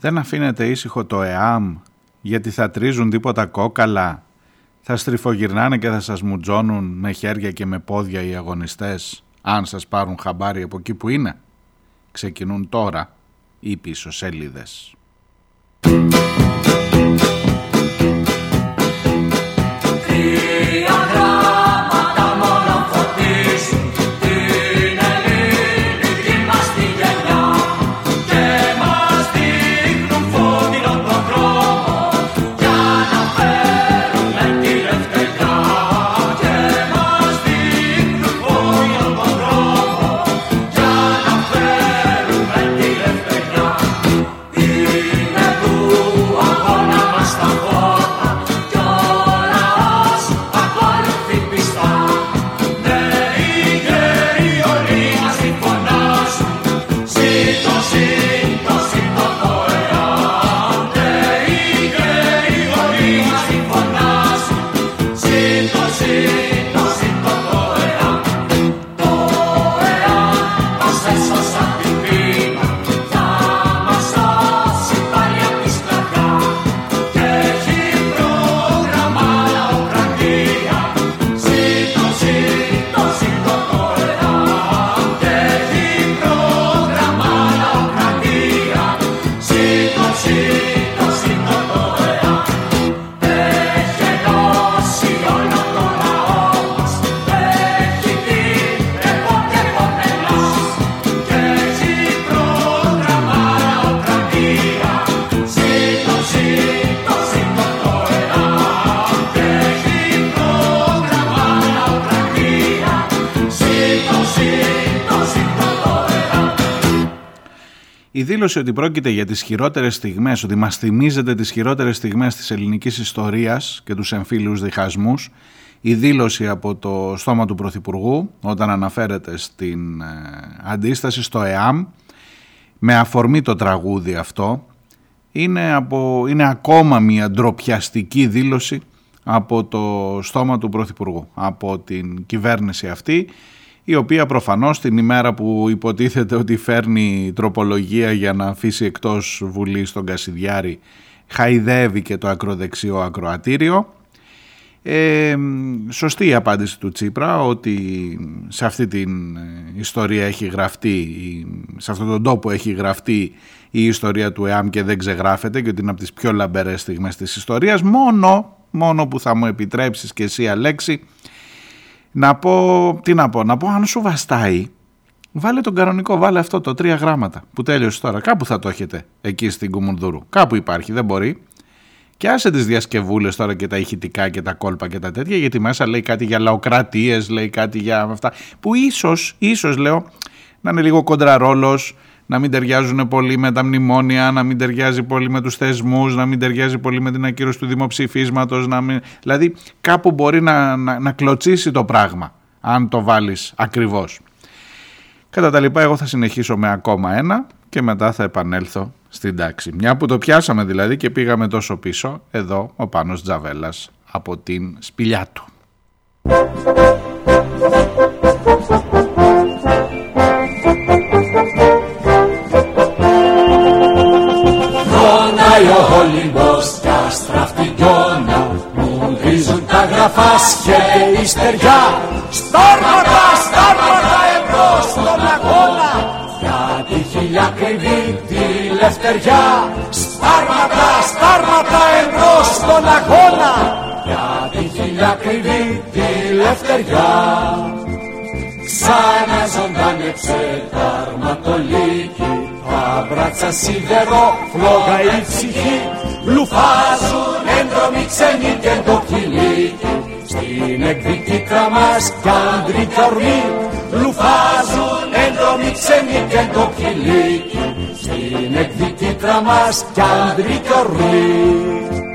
Δεν αφήνετε ήσυχο το ΕΑΜ γιατί θα τρίζουν τίποτα κόκαλα. Θα στριφογυρνάνε και θα σας μουτζώνουν με χέρια και με πόδια οι αγωνιστές αν σας πάρουν χαμπάρι από εκεί που είναι. Ξεκινούν τώρα οι πίσω σελίδες. Δήλωση ότι πρόκειται για τις χειρότερες στιγμές, ότι μας θυμίζεται τις χειρότερες στιγμές της ελληνικής ιστορίας και τους εμφύλιους διχασμούς, η δήλωση από το στόμα του Πρωθυπουργού όταν αναφέρεται στην ε, αντίσταση στο ΕΑΜ με αφορμή το τραγούδι αυτό είναι, από, είναι ακόμα μια ντροπιαστική δήλωση από το στόμα του Πρωθυπουργού, από την κυβέρνηση αυτή η οποία προφανώς την ημέρα που υποτίθεται ότι φέρνει τροπολογία για να αφήσει εκτός Βουλή τον Κασιδιάρη χαϊδεύει και το ακροδεξιό ακροατήριο. Ε, σωστή η απάντηση του Τσίπρα ότι σε αυτή την ε, ιστορία έχει γραφτεί, σε αυτόν τον τόπο έχει γραφτεί η ιστορία του ΕΑΜ και δεν ξεγράφεται και ότι είναι από τις πιο λαμπερές στιγμές της ιστορίας μόνο, μόνο που θα μου επιτρέψεις και εσύ Αλέξη να πω, τι να πω, να πω αν σου βαστάει, βάλε τον κανονικό, βάλε αυτό το τρία γράμματα που τέλειωσε τώρα. Κάπου θα το έχετε εκεί στην Κουμουνδούρου. Κάπου υπάρχει, δεν μπορεί. Και άσε τις διασκευούλες τώρα και τα ηχητικά και τα κόλπα και τα τέτοια, γιατί μέσα λέει κάτι για λαοκρατίες, λέει κάτι για αυτά, που ίσως, ίσως λέω, να είναι λίγο κοντραρόλος, να μην ταιριάζουν πολύ με τα μνημόνια, να μην ταιριάζει πολύ με τους θεσμούς, να μην ταιριάζει πολύ με την ακύρωση του δημοψηφίσματος, να μην... δηλαδή κάπου μπορεί να, να, να κλωτσίσει το πράγμα, αν το βάλεις ακριβώς. Κατά τα λοιπά εγώ θα συνεχίσω με ακόμα ένα και μετά θα επανέλθω στην τάξη. Μια που το πιάσαμε δηλαδή και πήγαμε τόσο πίσω, εδώ ο Πάνος Τζαβέλας από την σπηλιά του. Πάει ο Όλυμπος κι αστραφτικιώνα Μου βρίζουν τα γραφάσια και η στεριά. Στάρματα, στάρματα εμπρός στον αγώνα Για τη χιλιά κρυβή τη λευτεριά. Στάρματα, στάρματα εμπρός στον αγώνα Για τη χιλιά κρυβή τη λευτεριά. Ξανά ζωντάνεψε τα αρματολίκη μπράτσα σίδερο, φλόγα η ψυχή. Λουφάζουν έντρομοι ξένοι και το κυλίκι Στην εκδικήτρα μας κι άντρικα ορμή Λουφάζουν έντρομοι ξένοι και το κυλίκι Στην εκδικήτρα μας κι άντρικα ορμή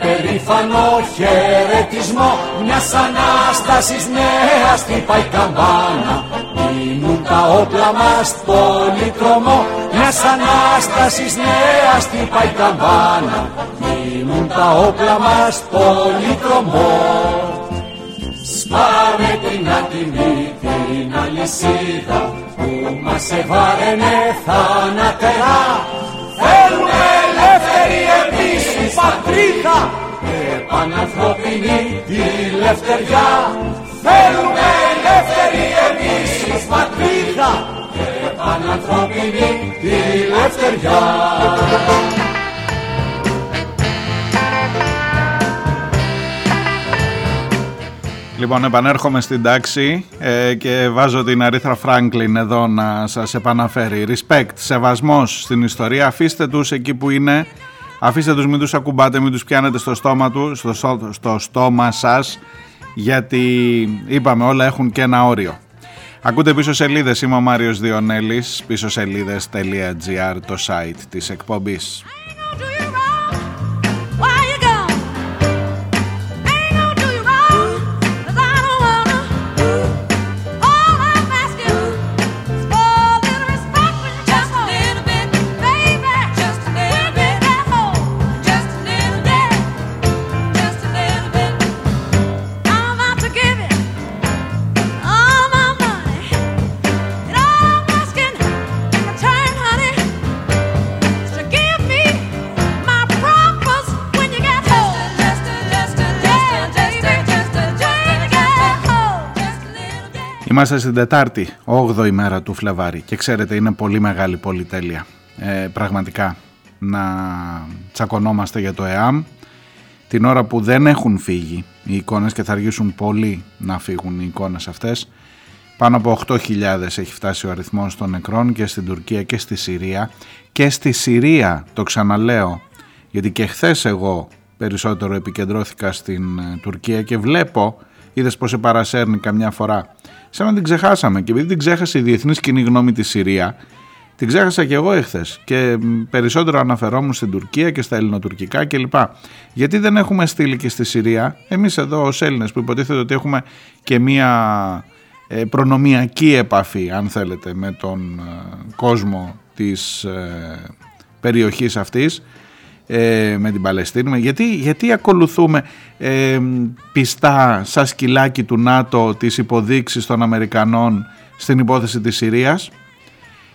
περήφανο χαιρετισμό μιας ανάστασης νέας χτυπάει καμπάνα. Δίνουν τα όπλα μας πολύ τρομό μιας ανάστασης νέας χτυπάει καμπάνα. γίνουν τα όπλα μας πολυτρομό Σπάμε την άτιμη την αλυσίδα που μας εβάρενε θανατερά Θέλουμε ελεύθερη εμείς πατρίδα επανανθρωπινή τη λευτεριά Θέλουμε ελεύθερη εμείς πατρίδα επανανθρωπινή τη λευτεριά Λοιπόν, επανέρχομαι στην τάξη ε, και βάζω την Αρίθρα Φράγκλιν εδώ να σας επαναφέρει. Respect, σεβασμός στην ιστορία. Αφήστε τους εκεί που είναι. Αφήστε τους, μην τους ακουμπάτε, μην τους πιάνετε στο στόμα, του, στο, στο στόμα σας. Γιατί είπαμε όλα έχουν και ένα όριο. Ακούτε πίσω σελίδες, είμαι ο Μάριος Διονέλης, πίσω σελίδες.gr το site της εκπομπής. Είμαστε στην Τετάρτη, 8η μέρα του Φλεβάρη και ξέρετε είναι πολύ μεγάλη πολυτέλεια. Ε, πραγματικά να τσακωνόμαστε για το ΕΑΜ την ώρα που δεν έχουν φύγει οι εικόνες και θα αργήσουν πολύ να φύγουν οι εικόνες αυτές. Πάνω από 8.000 έχει φτάσει ο αριθμός των νεκρών και στην Τουρκία και στη Συρία. Και στη Συρία, το ξαναλέω, γιατί και χθες εγώ περισσότερο επικεντρώθηκα στην ε, Τουρκία και βλέπω, είδες πως σε παρασέρνει καμιά φορά σαν να την ξεχάσαμε. Και επειδή την ξέχασε η διεθνής κοινή γνώμη της Συρία, την ξέχασα και εγώ εχθές. Και περισσότερο αναφερόμουν στην Τουρκία και στα ελληνοτουρκικά κλπ. Γιατί δεν έχουμε στείλει και στη Συρία, εμείς εδώ ως Έλληνες που υποτίθεται ότι έχουμε και μία ε, προνομιακή επαφή, αν θέλετε, με τον ε, κόσμο της ε, περιοχής αυτής ε, με την Παλαιστίνη. Γιατί, γιατί ακολουθούμε ε, πιστά σαν σκυλάκι του ΝΑΤΟ τις υποδείξεις των Αμερικανών στην υπόθεση της Συρίας;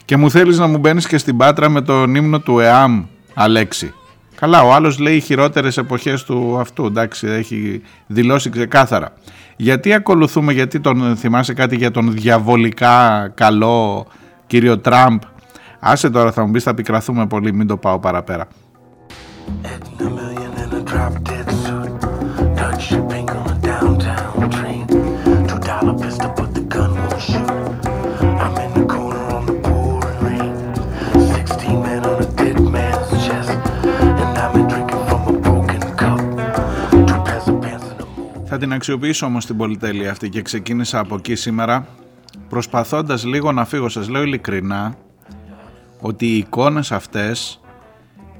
Και μου θέλεις να μου μπαίνεις και στην Πάτρα με τον ύμνο του ΕΑΜ Αλέξη. Καλά, ο άλλος λέει οι χειρότερες εποχές του αυτού, εντάξει, έχει δηλώσει ξεκάθαρα. Γιατί ακολουθούμε, γιατί τον θυμάσαι κάτι για τον διαβολικά καλό κύριο Τραμπ; Άσε τώρα θα μου πεις θα πικραθούμε πολύ, μην το πάω παραπέρα. Θα την αξιοποιήσω όμως την πολυτέλεια αυτή και ξεκίνησα από εκεί σήμερα προσπαθώντας λίγο να φύγω. Σας λέω ειλικρινά ότι οι εικόνες αυτές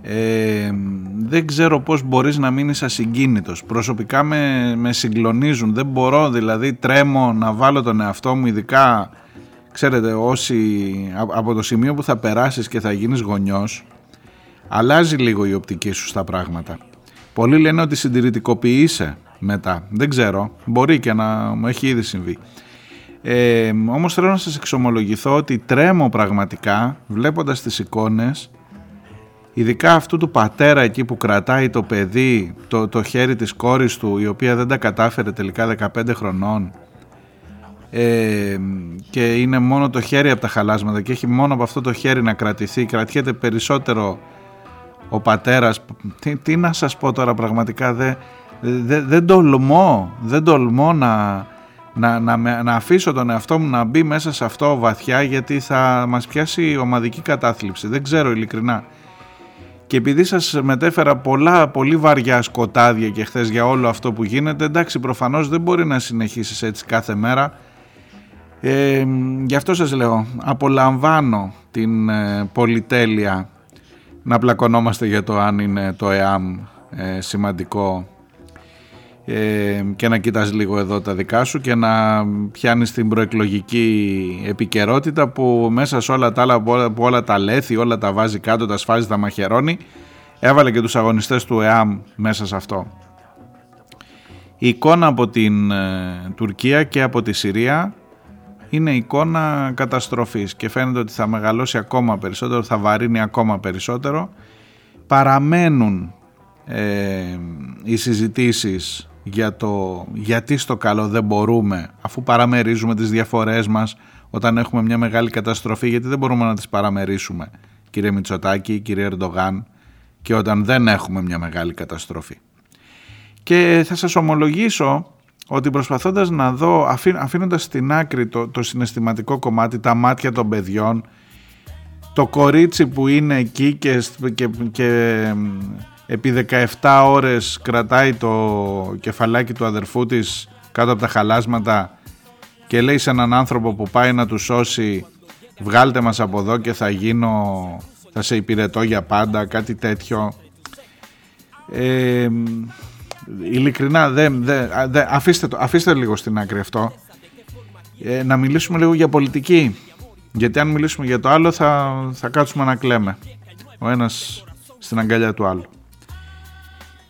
ε, δεν ξέρω πώς μπορείς να μείνεις ασυγκίνητος. Προσωπικά με, με συγκλονίζουν. Δεν μπορώ δηλαδή τρέμω να βάλω τον εαυτό μου ειδικά ξέρετε όσοι από το σημείο που θα περάσεις και θα γίνεις γονιός αλλάζει λίγο η οπτική σου στα πράγματα. Πολλοί λένε ότι συντηρητικοποιείσαι μετά. Δεν ξέρω. Μπορεί και να μου έχει ήδη συμβεί. Ε, όμως θέλω να σας εξομολογηθώ ότι τρέμω πραγματικά βλέποντας τις εικόνες ειδικά αυτού του πατέρα εκεί που κρατάει το παιδί, το, το χέρι της κόρης του, η οποία δεν τα κατάφερε τελικά 15 χρονών ε, και είναι μόνο το χέρι από τα χαλάσματα και έχει μόνο από αυτό το χέρι να κρατηθεί, κρατιέται περισσότερο ο πατέρας. Τι, τι να σας πω τώρα πραγματικά, δεν δε, δε τολμώ, δεν τολμώ να, να, να, να αφήσω τον εαυτό μου να μπει μέσα σε αυτό βαθιά γιατί θα μας πιάσει ομαδική κατάθλιψη. Δεν ξέρω ειλικρινά και επειδή σας μετέφερα πολλά πολύ βαριά σκοτάδια και χθες για όλο αυτό που γίνεται εντάξει προφανώς δεν μπορεί να συνεχίσεις έτσι κάθε μέρα. Ε, γι' αυτό σας λέω απολαμβάνω την ε, πολυτέλεια να πλακωνόμαστε για το αν είναι το ΕΑΜ ε, σημαντικό ε, και να κοιτάς λίγο εδώ τα δικά σου και να πιάνεις την προεκλογική επικαιρότητα που μέσα σε όλα τα άλλα που όλα τα λέθη, όλα τα βάζει κάτω, τα σφάζει, τα μαχαιρώνει έβαλε και τους αγωνιστές του ΕΑΜ μέσα σε αυτό. Η εικόνα από την ε, Τουρκία και από τη Συρία είναι εικόνα καταστροφής και φαίνεται ότι θα μεγαλώσει ακόμα περισσότερο, θα βαρύνει ακόμα περισσότερο. Παραμένουν ε, οι συζητήσεις για το γιατί στο καλό δεν μπορούμε αφού παραμερίζουμε τις διαφορές μας όταν έχουμε μια μεγάλη καταστροφή γιατί δεν μπορούμε να τις παραμερίσουμε κύριε Μητσοτάκη, κύριε Ερντογάν και όταν δεν έχουμε μια μεγάλη καταστροφή. Και θα σας ομολογήσω ότι προσπαθώντας να δω, αφήνοντας στην άκρη το, το συναισθηματικό κομμάτι, τα μάτια των παιδιών, το κορίτσι που είναι εκεί και, και, και επί 17 ώρες κρατάει το κεφαλάκι του αδερφού της κάτω από τα χαλάσματα και λέει σε έναν άνθρωπο που πάει να τους σώσει βγάλτε μας από εδώ και θα γίνω, θα σε υπηρετώ για πάντα, κάτι τέτοιο. Ε, ειλικρινά, δεν, δεν, αφήστε, το, αφήστε λίγο στην άκρη αυτό. Ε, να μιλήσουμε λίγο για πολιτική. Γιατί αν μιλήσουμε για το άλλο θα, θα κάτσουμε να κλαίμε. Ο ένας στην αγκαλιά του άλλου.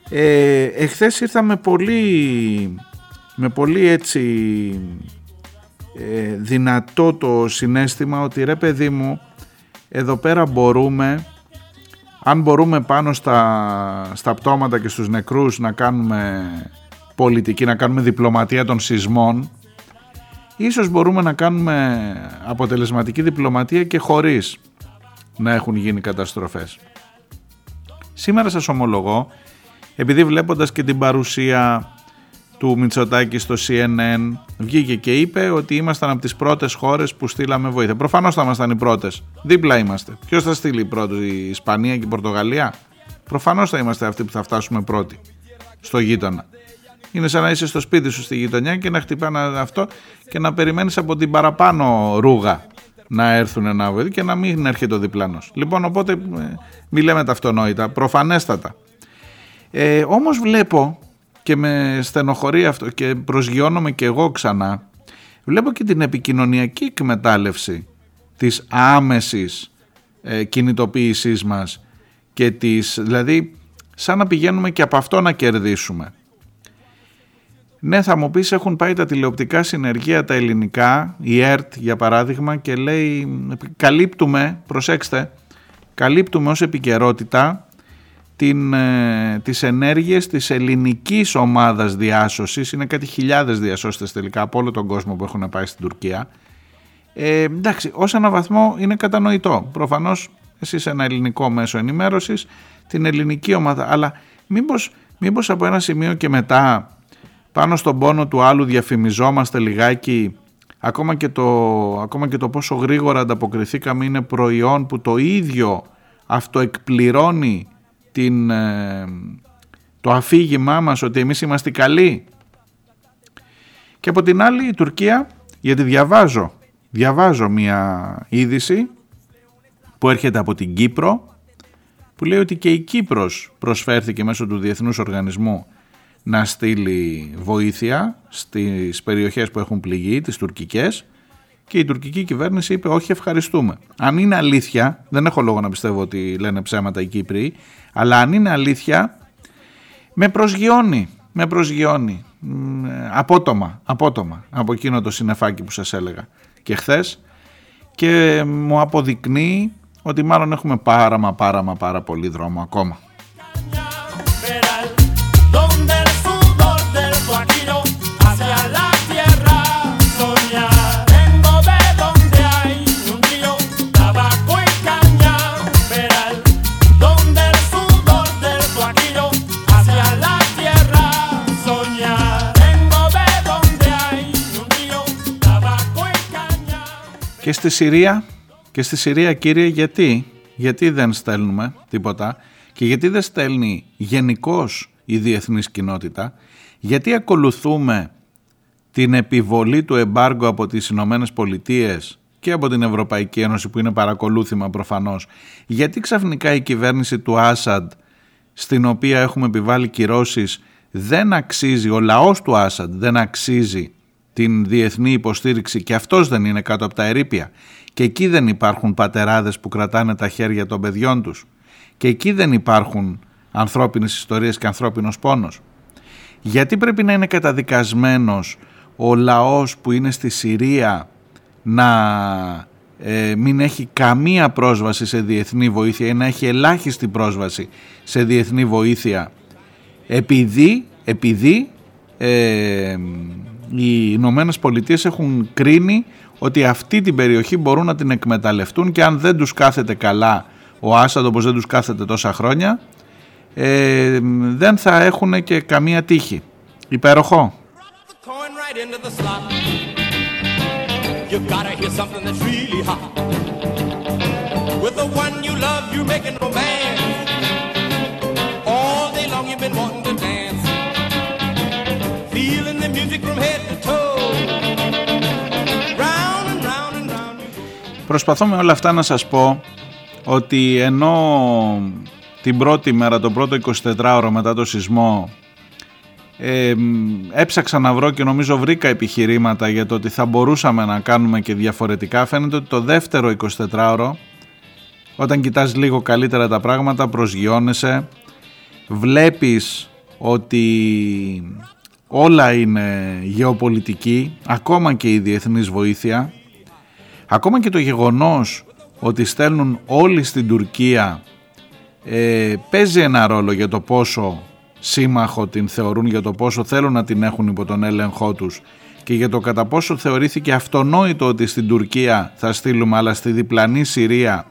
Ε, εχθές ήρθα με πολύ, με πολύ έτσι ε, δυνατό το συνέστημα ότι ρε παιδί μου εδώ πέρα μπορούμε αν μπορούμε πάνω στα, στα πτώματα και στους νεκρούς να κάνουμε πολιτική, να κάνουμε διπλωματία των σεισμών ίσως μπορούμε να κάνουμε αποτελεσματική διπλωματία και χωρίς να έχουν γίνει καταστροφές. Σήμερα σας ομολογώ, επειδή βλέποντας και την παρουσία του Μητσοτάκη στο CNN βγήκε και είπε ότι ήμασταν από τις πρώτες χώρες που στείλαμε βοήθεια. Προφανώς θα ήμασταν οι πρώτες. Δίπλα είμαστε. Ποιος θα στείλει πρώτο, η Ισπανία και η Πορτογαλία; Προφανώς θα είμαστε αυτοί που θα φτάσουμε πρώτοι στο γείτονα. Είναι σαν να είσαι στο σπίτι σου στη γειτονιά και να χτυπάνε αυτό και να περιμένεις από την παραπάνω ρούγα να έρθουν να βοηθήσουν και να μην έρχεται ο διπλάνος. Λοιπόν, οπότε ε, μη λέμε τα αυτονόητα, προφανέστατα. Ε, όμως βλέπω και με στενοχωρεί αυτό και προσγειώνομαι και εγώ ξανά βλέπω και την επικοινωνιακή εκμετάλλευση της άμεσης ε, κινητοποίησής μας και της, δηλαδή σαν να πηγαίνουμε και από αυτό να κερδίσουμε. Ναι θα μου πεις έχουν πάει τα τηλεοπτικά συνεργεία τα ελληνικά, η ΕΡΤ για παράδειγμα και λέει καλύπτουμε, προσέξτε, καλύπτουμε ως επικαιρότητα την, ε, τις ενέργειες της ελληνικής ομάδας διάσωσης, είναι κάτι χιλιάδες διασώστες τελικά από όλο τον κόσμο που έχουν πάει στην Τουρκία. Ε, εντάξει, ως ένα βαθμό είναι κατανοητό. Προφανώς εσύ είσαι ένα ελληνικό μέσο ενημέρωσης, την ελληνική ομάδα, αλλά μήπως, μήπως από ένα σημείο και μετά πάνω στον πόνο του άλλου διαφημιζόμαστε λιγάκι ακόμα και το, ακόμα και το πόσο γρήγορα ανταποκριθήκαμε είναι προϊόν που το ίδιο αυτοεκπληρώνει την, ε, το αφήγημά μας ότι εμείς είμαστε καλοί. Και από την άλλη η Τουρκία, γιατί διαβάζω, διαβάζω μια είδηση που έρχεται από την Κύπρο που λέει ότι και η Κύπρος προσφέρθηκε μέσω του Διεθνούς Οργανισμού να στείλει βοήθεια στις περιοχές που έχουν πληγεί, τις τουρκικές και η τουρκική κυβέρνηση είπε όχι ευχαριστούμε. Αν είναι αλήθεια, δεν έχω λόγο να πιστεύω ότι λένε ψέματα οι Κύπροι, αλλά αν είναι αλήθεια με προσγειώνει, με προσγειώνει απότομα, απότομα από εκείνο το συνεφάκι που σας έλεγα και χθες και μου αποδεικνύει ότι μάλλον έχουμε πάρα μα πάρα μα πάρα πολύ δρόμο ακόμα. Και στη Συρία, και στη Συρία κύριε γιατί, γιατί δεν στέλνουμε τίποτα; Και γιατί δεν στέλνει γενικώς η διεθνής κοινότητα, γιατί ακολουθούμε την επιβολή του εμπάργου από τις Ηνωμένες Πολιτείες και από την Ευρωπαϊκή Ένωση που είναι παρακολούθημα προφανώς, γιατί ξαφνικά η κυβέρνηση του Άσαντ στην οποία έχουμε επιβάλει κυρώσεις δεν αξίζει, ο λαός του Άσαντ δεν αξίζει την διεθνή υποστήριξη και αυτός δεν είναι κάτω από τα ερήπια και εκεί δεν υπάρχουν πατεράδες που κρατάνε τα χέρια των παιδιών τους και εκεί δεν υπάρχουν ανθρώπινες ιστορίες και ανθρώπινος πόνος. Γιατί πρέπει να είναι καταδικασμένος ο λαός που είναι στη Συρία να ε, μην έχει καμία πρόσβαση σε διεθνή βοήθεια ή να έχει ελάχιστη πρόσβαση σε διεθνή βοήθεια επειδή, επειδή ε, οι Ηνωμένες Πολιτείες έχουν κρίνει ότι αυτή την περιοχή μπορούν να την εκμεταλλευτούν και αν δεν τους κάθεται καλά ο Άσαντ όπως δεν τους κάθεται τόσα χρόνια ε, δεν θα έχουν και καμία τύχη. Υπέροχο. Προσπαθώ με όλα αυτά να σας πω ότι ενώ την πρώτη μέρα, το πρώτο 24ωρο μετά το σεισμό ε, έψαξα να βρω και νομίζω βρήκα επιχειρήματα για το ότι θα μπορούσαμε να κάνουμε και διαφορετικά. Φαίνεται ότι το δεύτερο 24ωρο όταν κοιτάς λίγο καλύτερα τα πράγματα προσγειώνεσαι, βλέπεις ότι όλα είναι γεωπολιτική, ακόμα και η διεθνής βοήθεια, ακόμα και το γεγονός ότι στέλνουν όλοι στην Τουρκία ε, παίζει ένα ρόλο για το πόσο σύμμαχο την θεωρούν, για το πόσο θέλουν να την έχουν υπό τον έλεγχό τους και για το κατά πόσο θεωρήθηκε αυτονόητο ότι στην Τουρκία θα στείλουμε αλλά στη διπλανή Συρία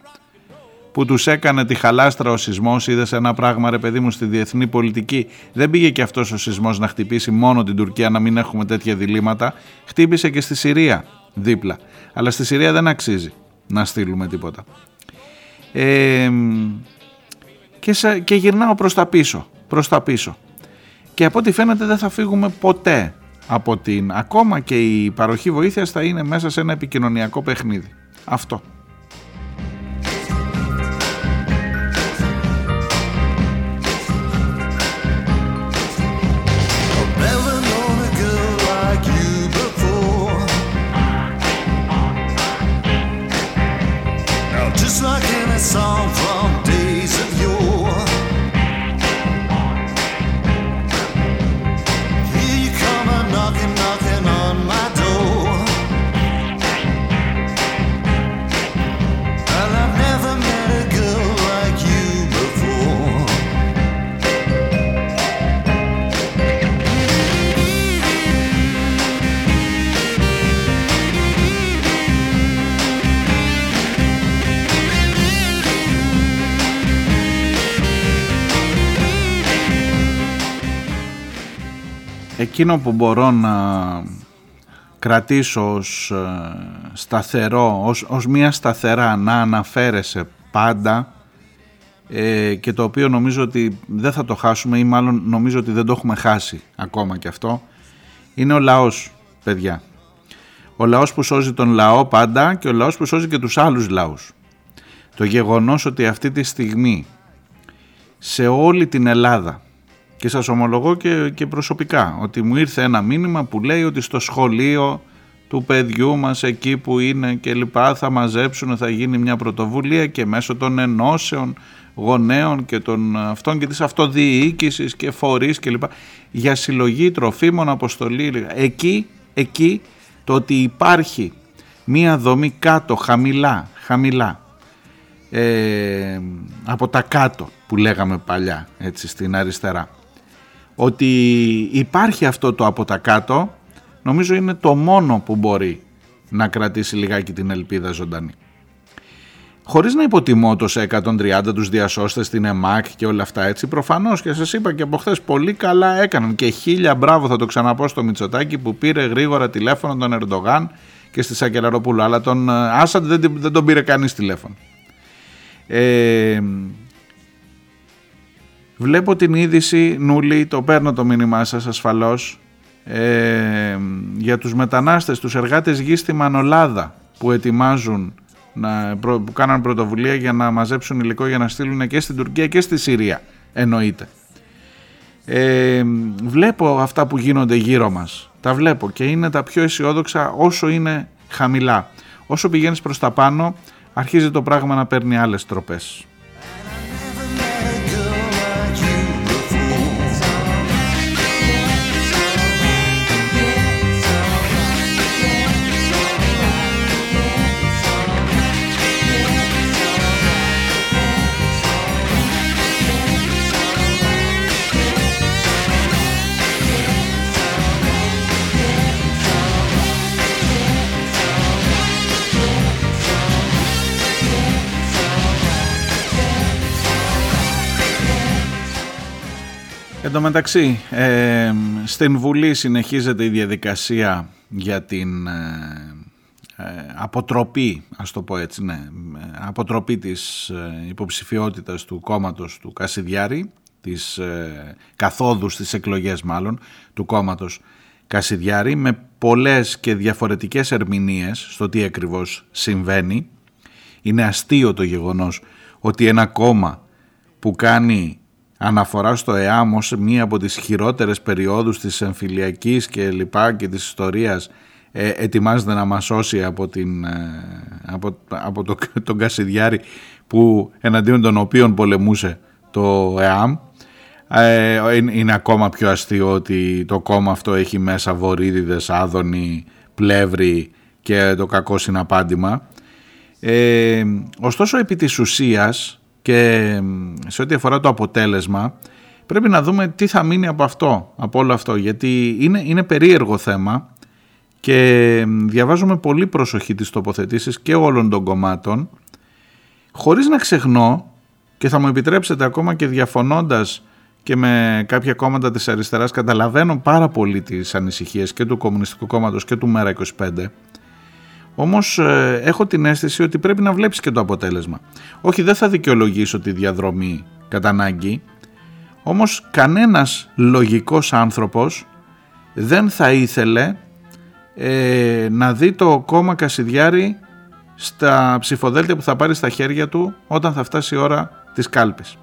που τους έκανε τη χαλάστρα ο σεισμός, είδες ένα πράγμα ρε παιδί μου στη διεθνή πολιτική. Δεν πήγε και αυτός ο σεισμός να χτυπήσει μόνο την Τουρκία να μην έχουμε τέτοια διλήμματα. Χτύπησε και στη Συρία δίπλα. Αλλά στη Συρία δεν αξίζει να στείλουμε τίποτα. Ε, και, και γυρνάω προς τα πίσω, προς τα πίσω. Και από ό,τι φαίνεται δεν θα φύγουμε ποτέ από την... Ακόμα και η παροχή βοήθειας θα είναι μέσα σε ένα επικοινωνιακό παιχνίδι. Αυτό. Εκείνο που μπορώ να κρατήσω ως ε, σταθερό, ως, ως μια σταθερά να αναφέρεσαι πάντα ε, και το οποίο νομίζω ότι δεν θα το χάσουμε ή μάλλον νομίζω ότι δεν το έχουμε χάσει ακόμα και αυτό είναι ο λαός παιδιά. Ο λαός που σώζει τον λαό πάντα και ο λαός που σώζει και τους άλλους λαούς. Το γεγονός ότι αυτή τη στιγμή σε όλη την Ελλάδα και σας ομολογώ και, και προσωπικά ότι μου ήρθε ένα μήνυμα που λέει ότι στο σχολείο του παιδιού μας εκεί που είναι και λοιπά θα μαζέψουν, θα γίνει μια πρωτοβουλία και μέσω των ενώσεων γονέων και των αυτών και της αυτοδιοίκησης και φορείς και λοιπά για συλλογή τροφίμων, αποστολή. Εκεί, εκεί το ότι υπάρχει μία δομή κάτω, χαμηλά, χαμηλά ε, από τα κάτω που λέγαμε παλιά έτσι στην αριστερά ότι υπάρχει αυτό το από τα κάτω νομίζω είναι το μόνο που μπορεί να κρατήσει λιγάκι την ελπίδα ζωντανή. Χωρίς να υποτιμώ το σε 130 τους διασώστες στην ΕΜΑΚ και όλα αυτά έτσι προφανώς και σας είπα και από χθες πολύ καλά έκαναν και χίλια μπράβο θα το ξαναπώ στο Μητσοτάκι που πήρε γρήγορα τηλέφωνο τον Ερντογάν και στη Σακελαροπούλου αλλά τον ε, Άσαντ δεν, δεν τον πήρε κανείς τηλέφωνο. Ε, Βλέπω την είδηση, Νούλη, το παίρνω το μήνυμά σας ασφαλώς, ε, για τους μετανάστες, τους εργάτες γης στη Μανολάδα που ετοιμάζουν, να, που κάναν πρωτοβουλία για να μαζέψουν υλικό για να στείλουν και στην Τουρκία και στη Συρία, εννοείται. Ε, βλέπω αυτά που γίνονται γύρω μας, τα βλέπω και είναι τα πιο αισιόδοξα όσο είναι χαμηλά. Όσο πηγαίνεις προς τα πάνω, αρχίζει το πράγμα να παίρνει άλλες τροπές. Εν τω μεταξύ, ε, στην Βουλή συνεχίζεται η διαδικασία για την ε, ε, αποτροπή, ας το πω έτσι, ναι, αποτροπή της υποψηφιότητας του κόμματος του Κασιδιάρη, της καθόδους στις εκλογές μάλλον, του κόμματος Κασιδιάρη, με πολλές και διαφορετικές ερμηνείες στο τι ακριβώς συμβαίνει. Είναι αστείο το γεγονός ότι ένα κόμμα που κάνει αναφορά στο ΕΑΜ ως μία από τις χειρότερες περιόδους της εμφυλιακής και λοιπά και της ιστορίας ε, ετοιμάζεται να μας σώσει από, την, ε, από, από το, τον Κασιδιάρη που εναντίον των οποίων πολεμούσε το ΕΑΜ ε, είναι ακόμα πιο αστείο ότι το κόμμα αυτό έχει μέσα βορύδιδες, άδωνη, πλεύρη και το κακό συναπάντημα. Ε, ωστόσο επί της ουσίας και σε ό,τι αφορά το αποτέλεσμα πρέπει να δούμε τι θα μείνει από αυτό, από όλο αυτό. Γιατί είναι, είναι περίεργο θέμα και διαβάζουμε πολύ προσοχή τις τοποθετήσεις και όλων των κομμάτων. Χωρίς να ξεχνώ και θα μου επιτρέψετε ακόμα και διαφωνώντας και με κάποια κόμματα της αριστεράς καταλαβαίνω πάρα πολύ τις ανησυχίες και του Κομμουνιστικού Κόμματος και του ΜΕΡΑ25 όμως ε, έχω την αίσθηση ότι πρέπει να βλέπεις και το αποτέλεσμα. Όχι δεν θα δικαιολογήσω τη διαδρομή κατά ανάγκη, όμως κανένας λογικός άνθρωπος δεν θα ήθελε ε, να δει το κόμμα Κασιδιάρη στα ψηφοδέλτια που θα πάρει στα χέρια του όταν θα φτάσει η ώρα της κάλπης.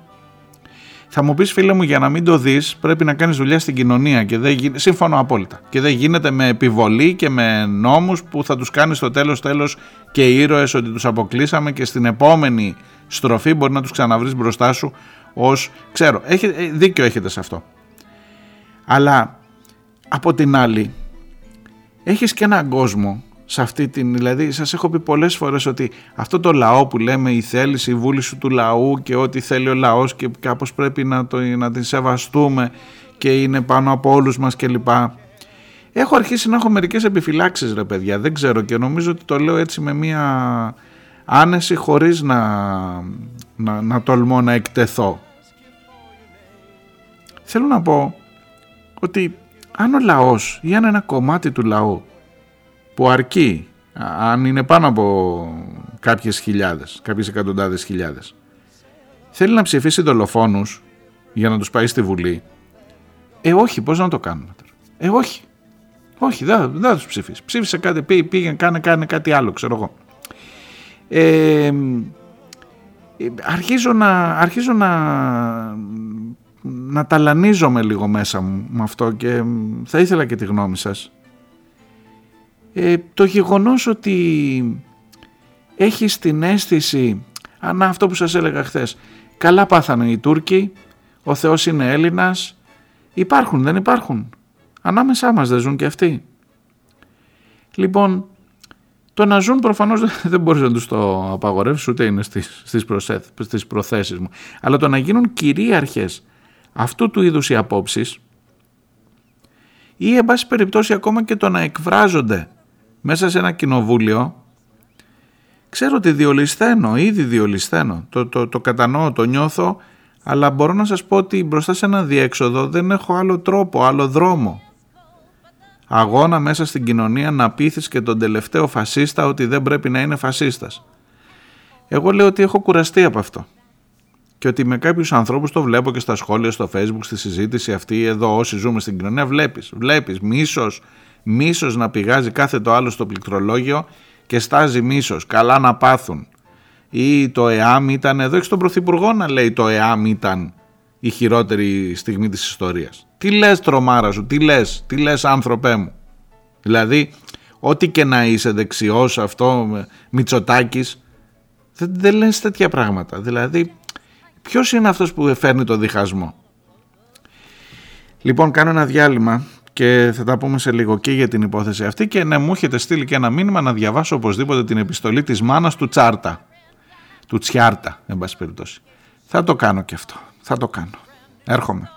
Θα μου πεις, φίλε μου, για να μην το δεις, πρέπει να κάνεις δουλειά στην κοινωνία. Και δεν γίνεται, σύμφωνο απόλυτα. Και δεν γίνεται με επιβολή και με νόμους που θα τους κάνεις στο τέλος τέλος και ήρωες ότι τους αποκλείσαμε και στην επόμενη στροφή μπορεί να τους ξαναβρεις μπροστά σου ως. Ξέρω, έχετε, ε, δίκιο έχετε σε αυτό. Αλλά από την άλλη, έχεις και έναν κόσμο σε αυτή την, δηλαδή σας έχω πει πολλές φορές ότι αυτό το λαό που λέμε η θέληση, η βούληση του λαού και ό,τι θέλει ο λαός και κάπως πρέπει να, το, να την σεβαστούμε και είναι πάνω από όλους μας κλπ. Έχω αρχίσει να έχω μερικές επιφυλάξεις ρε παιδιά, δεν ξέρω και νομίζω ότι το λέω έτσι με μία άνεση χωρίς να, να, να τολμώ να εκτεθώ. Θέλω να πω ότι αν ο λαός ή αν ένα κομμάτι του λαού που αρκεί αν είναι πάνω από κάποιες χιλιάδες, κάποιες εκατοντάδες χιλιάδες. Θέλει να ψηφίσει δολοφόνους για να τους πάει στη Βουλή. Ε όχι πώς να το κάνουμε τώρα; Ε όχι. Όχι δεν, δεν θα τους ψηφίσει. Ψήφισε κάτι πήγε, πήγε κάνε, κάνε κάτι άλλο ξέρω εγώ. Ε, αρχίζω να αρχίζω να να ταλανίζομαι λίγο μέσα μου με αυτό και θα ήθελα και τη γνώμη σας ε, το γεγονός ότι έχεις την αίσθηση, αν αυτό που σας έλεγα χθες, καλά πάθανε οι Τούρκοι, ο Θεός είναι Έλληνας, υπάρχουν δεν υπάρχουν, ανάμεσά μας δεν ζουν και αυτοί. Λοιπόν, το να ζουν προφανώς δεν μπορείς να τους το απαγορεύσεις ούτε είναι στις, στις, στις προθέσεις μου. Αλλά το να γίνουν κυρίαρχες αυτού του είδους οι απόψεις ή εν πάση περιπτώσει ακόμα και το να εκφράζονται μέσα σε ένα κοινοβούλιο ξέρω ότι διολυσθένω, ήδη διολυσθένω, το, το, το κατανοώ, το νιώθω αλλά μπορώ να σας πω ότι μπροστά σε ένα διέξοδο δεν έχω άλλο τρόπο, άλλο δρόμο. Αγώνα μέσα στην κοινωνία να πείθεις και τον τελευταίο φασίστα ότι δεν πρέπει να είναι φασίστας. Εγώ λέω ότι έχω κουραστεί από αυτό. Και ότι με κάποιους ανθρώπους το βλέπω και στα σχόλια, στο facebook, στη συζήτηση αυτή εδώ όσοι ζούμε στην κοινωνία βλέπεις, βλέπεις μίσος, μίσος να πηγάζει κάθε το άλλο στο πληκτρολόγιο και στάζει μίσος, καλά να πάθουν. Ή το ΕΑΜ ήταν, εδώ έχεις τον Πρωθυπουργό να λέει το ΕΑΜ ήταν η χειρότερη στιγμή της ιστορίας. Τι λες τρομάρα σου, τι λες, τι λες άνθρωπέ μου. Δηλαδή, ό,τι και να είσαι δεξιός αυτό, Μητσοτάκης, δεν, δεν λες τέτοια πράγματα. Δηλαδή, ποιος είναι αυτός που φέρνει το διχασμό; Λοιπόν, κάνω ένα διάλειμμα και θα τα πούμε σε λίγο και για την υπόθεση αυτή και να μου έχετε στείλει και ένα μήνυμα να διαβάσω οπωσδήποτε την επιστολή της μάνας του Τσάρτα, του Τσιάρτα, εν πάση περιπτώσει. Θα το κάνω και αυτό, θα το κάνω. Έρχομαι.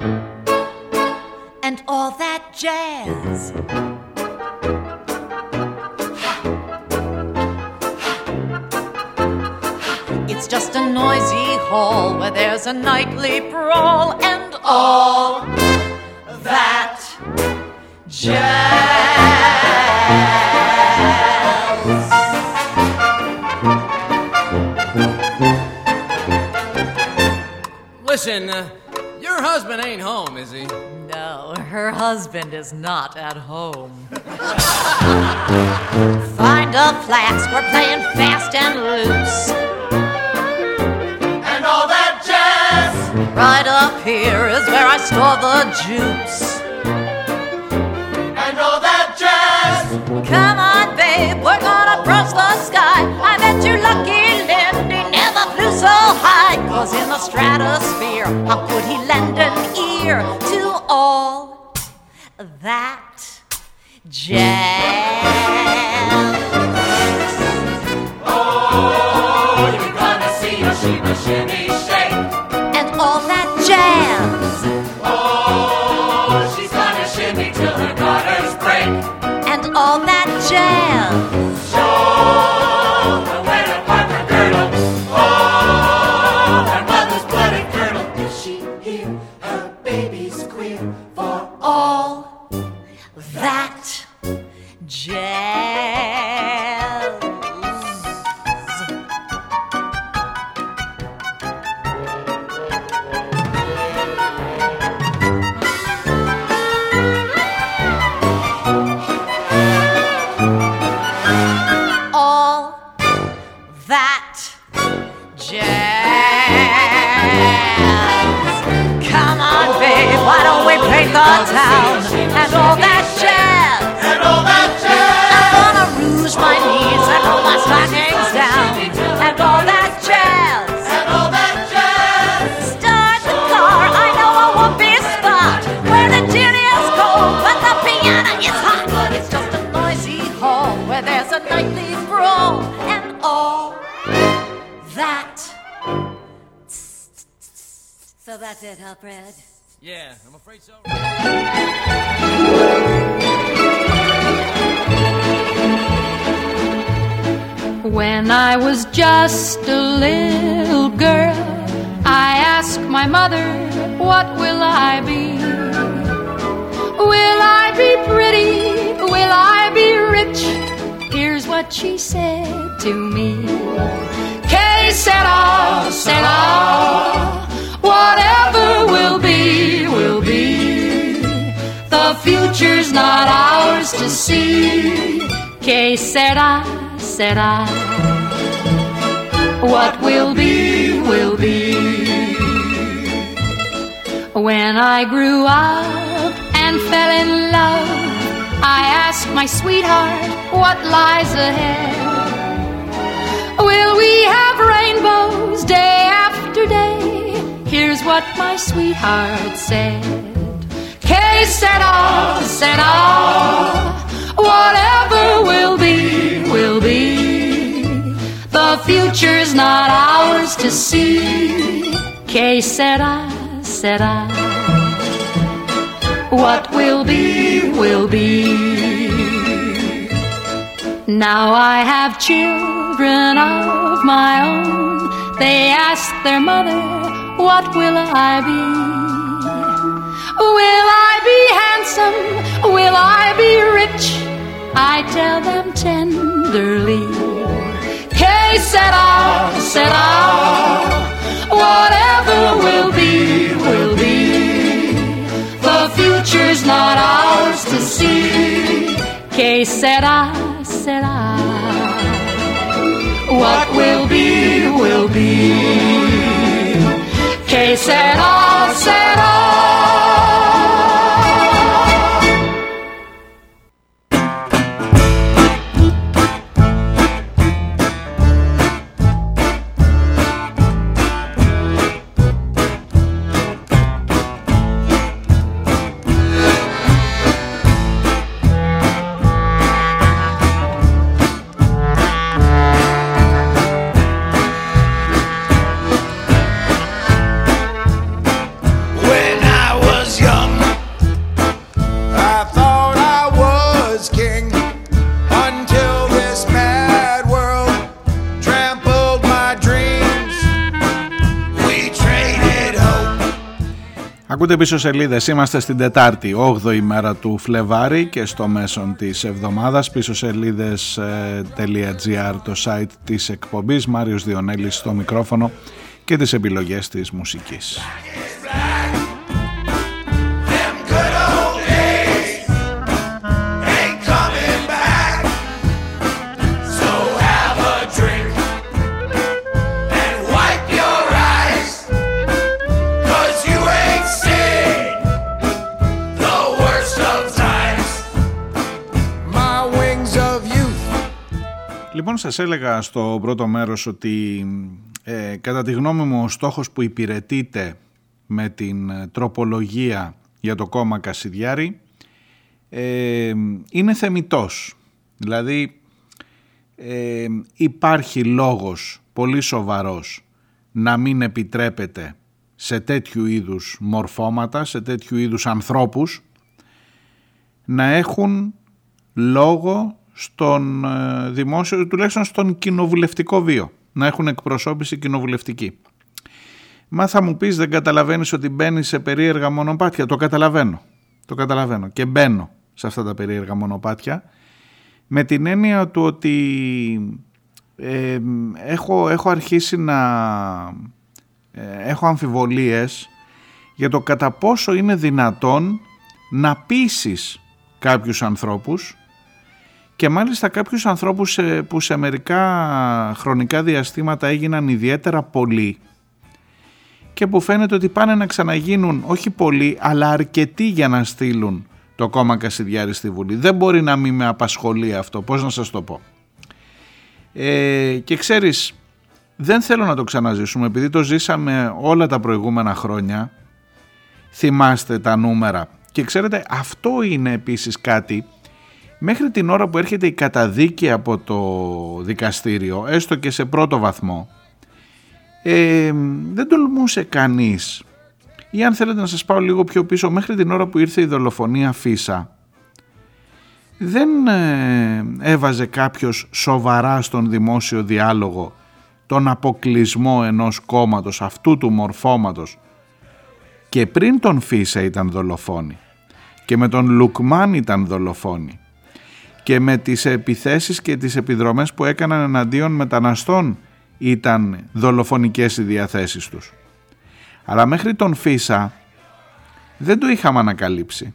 and all that jazz. It's just a noisy hall where there's a nightly brawl and all that jazz. Listen, uh, your husband ain't home, is he? No, her husband is not at home. Find a flask, we're playing fast and loose. And all that jazz. Right up here is where I store the juice. And all that jazz. Come on, babe, we're gonna brush the sky. I bet you're lucky Cause in the stratosphere, how could he lend an ear to all that jazz? Oh, you're gonna see a shimmy, shimmy, shake. And all that jazz. Oh, she's gonna shimmy till her garters break. And all that jazz. Town and all that jazz? And all that jazz. I'm gonna rouge my knees and roll my stockings down and all that jazz. And all that jazz. Start the car, I know a whoopee spot where the gin is cold but the piano is hot. But it's just a noisy hall where there's a nightly brawl and all that. So that's it, huh, Fred? Yeah, I'm afraid so. When I was just a little girl, I asked my mother, What will I be? Will I be pretty? Will I be rich? Here's what she said to me Que sera, sera, whatever The future's not ours to see. Que sera, sera. What will be, will be. When I grew up and fell in love, I asked my sweetheart what lies ahead. Will we have rainbows day after day? Here's what my sweetheart said. Que sera, sera. Whatever will be, will be. The future's not ours to see. Que sera, sera. What will be, will be. Now I have children of my own. They ask their mother, What will I be? Will I be handsome? Will I be rich? I tell them tenderly. Que sera, sera. Whatever will be, will be. The future's not ours to see. Que sera, sera. What will be, will be. Que sera, sera. Ακούτε πίσω σελίδες, είμαστε στην Τετάρτη, 8η ημέρα του Φλεβάρη και στο μέσον της εβδομάδας πίσω σελίδες.gr το site της εκπομπής Μάριος Διονέλης στο μικρόφωνο και τις επιλογές της μουσικής. Λοιπόν, σας έλεγα στο πρώτο μέρος ότι ε, κατά τη γνώμη μου ο στόχος που υπηρετείται με την ε, τροπολογία για το κόμμα Κασιδιάρη ε, είναι θεμητός. Δηλαδή ε, υπάρχει λόγος πολύ σοβαρός να μην επιτρέπεται σε τέτοιου είδους μορφώματα, σε τέτοιου είδους ανθρώπους να έχουν λόγο στον ε, δημόσιο, τουλάχιστον στον κοινοβουλευτικό βίο, να έχουν εκπροσώπηση κοινοβουλευτική. Μα θα μου πεις δεν καταλαβαίνεις ότι μπαίνει σε περίεργα μονοπάτια. Το καταλαβαίνω. Το καταλαβαίνω και μπαίνω σε αυτά τα περίεργα μονοπάτια με την έννοια του ότι ε, έχω, έχω αρχίσει να ε, έχω αμφιβολίες για το κατά πόσο είναι δυνατόν να πείσεις κάποιους ανθρώπους και μάλιστα κάποιους ανθρώπους που σε μερικά χρονικά διαστήματα έγιναν ιδιαίτερα πολλοί και που φαίνεται ότι πάνε να ξαναγίνουν όχι πολλοί αλλά αρκετοί για να στείλουν το κόμμα Κασιδιάρη στη Βουλή. Δεν μπορεί να μην με απασχολεί αυτό, πώς να σας το πω. Ε, και ξέρεις, δεν θέλω να το ξαναζήσουμε επειδή το ζήσαμε όλα τα προηγούμενα χρόνια. Θυμάστε τα νούμερα. Και ξέρετε αυτό είναι επίσης κάτι μέχρι την ώρα που έρχεται η καταδίκη από το δικαστήριο, έστω και σε πρώτο βαθμό, ε, δεν τολμούσε κανείς. Ή αν θέλετε να σας πάω λίγο πιο πίσω, μέχρι την ώρα που ήρθε η δολοφονία Φίσα, δεν ε, έβαζε κάποιος σοβαρά στον δημόσιο διάλογο τον αποκλεισμό ενός κόμματος, αυτού του μορφώματος. Και πριν τον Φίσα ήταν δολοφόνη και με τον Λουκμάν ήταν δολοφόνη και με τις επιθέσεις και τις επιδρομές που έκαναν εναντίον μεταναστών ήταν δολοφονικές οι διαθέσεις τους. Αλλά μέχρι τον Φίσα δεν το είχαμε ανακαλύψει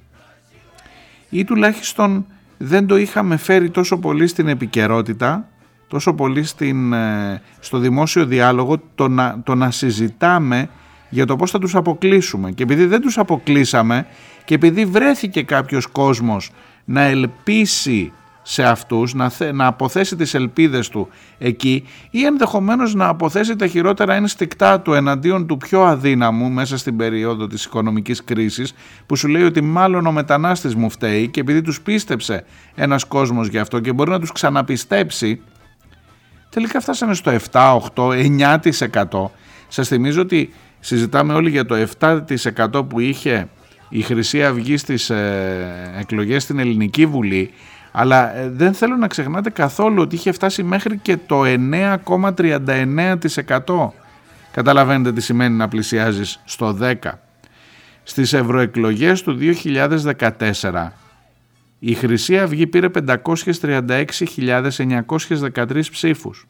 ή τουλάχιστον δεν το είχαμε φέρει τόσο πολύ στην επικαιρότητα, τόσο πολύ στην, ε, στο δημόσιο διάλογο το να, το να συζητάμε για το πώς θα τους αποκλείσουμε. Και επειδή δεν τους αποκλείσαμε και επειδή βρέθηκε κάποιος κόσμος να ελπίσει σε αυτούς, να, να αποθέσει τις ελπίδες του εκεί ή ενδεχομένως να αποθέσει τα χειρότερα ένστικτά του εναντίον του πιο αδύναμου μέσα στην περίοδο της οικονομικής κρίσης που σου λέει ότι μάλλον ο μετανάστης μου φταίει και επειδή τους πίστεψε ένας κόσμος γι' αυτό και μπορεί να τους ξαναπιστέψει τελικά φτάσανε στο 7, 8, 9%. Σας θυμίζω ότι συζητάμε όλοι για το 7% που είχε η Χρυσή Αυγή στις ε, εκλογές στην Ελληνική Βουλή αλλά ε, δεν θέλω να ξεχνάτε καθόλου ότι είχε φτάσει μέχρι και το 9,39%. Καταλαβαίνετε τι σημαίνει να πλησιάζεις στο 10%. Στις ευρωεκλογές του 2014 η Χρυσή Αυγή πήρε 536.913 ψήφους.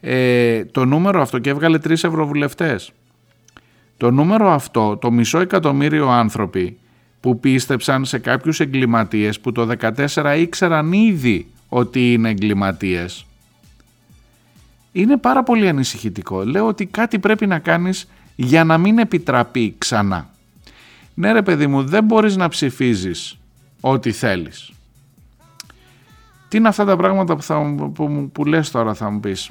Ε, το νούμερο αυτό και έβγαλε τρεις ευρωβουλευτές. Το νούμερο αυτό, το μισό εκατομμύριο άνθρωποι που πίστεψαν σε κάποιους εγκληματίες που το 14 ήξεραν ήδη ότι είναι εγκληματίες. Είναι πάρα πολύ ανησυχητικό. Λέω ότι κάτι πρέπει να κάνεις για να μην επιτραπεί ξανά. Ναι ρε παιδί μου δεν μπορείς να ψηφίζεις ό,τι θέλεις. Τι είναι αυτά τα πράγματα που, θα, που, που λες τώρα θα μου πεις;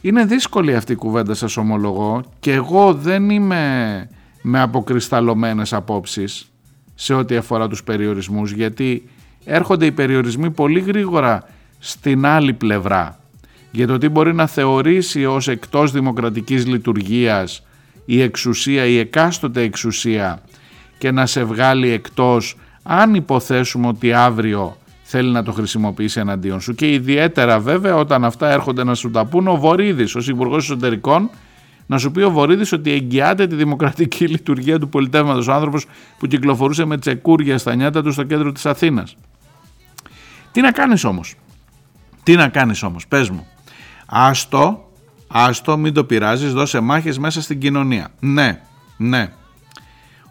Είναι δύσκολη αυτή η κουβέντα σας ομολογώ και εγώ δεν είμαι με αποκρισταλωμένες απόψεις σε ό,τι αφορά τους περιορισμούς γιατί έρχονται οι περιορισμοί πολύ γρήγορα στην άλλη πλευρά. Για το τι μπορεί να θεωρήσει ως εκτός δημοκρατικής λειτουργίας η εξουσία, η εκάστοτε εξουσία και να σε βγάλει εκτός αν υποθέσουμε ότι αύριο θέλει να το χρησιμοποιήσει εναντίον σου. Και ιδιαίτερα βέβαια όταν αυτά έρχονται να σου τα πούν ο Βορύδης ως Υπουργός Εσωτερικών να σου πει ο Βορύδης ότι εγγυάται τη δημοκρατική λειτουργία του πολιτεύματος ο άνθρωπος που κυκλοφορούσε με τσεκούρια στα νιάτα του στο κέντρο της Αθήνας. Τι να κάνεις όμως; Τι να κάνεις όμως; Πες μου. Άστο, άστο, μην το πειράζεις, δώσε μάχες μέσα στην κοινωνία. Ναι, ναι.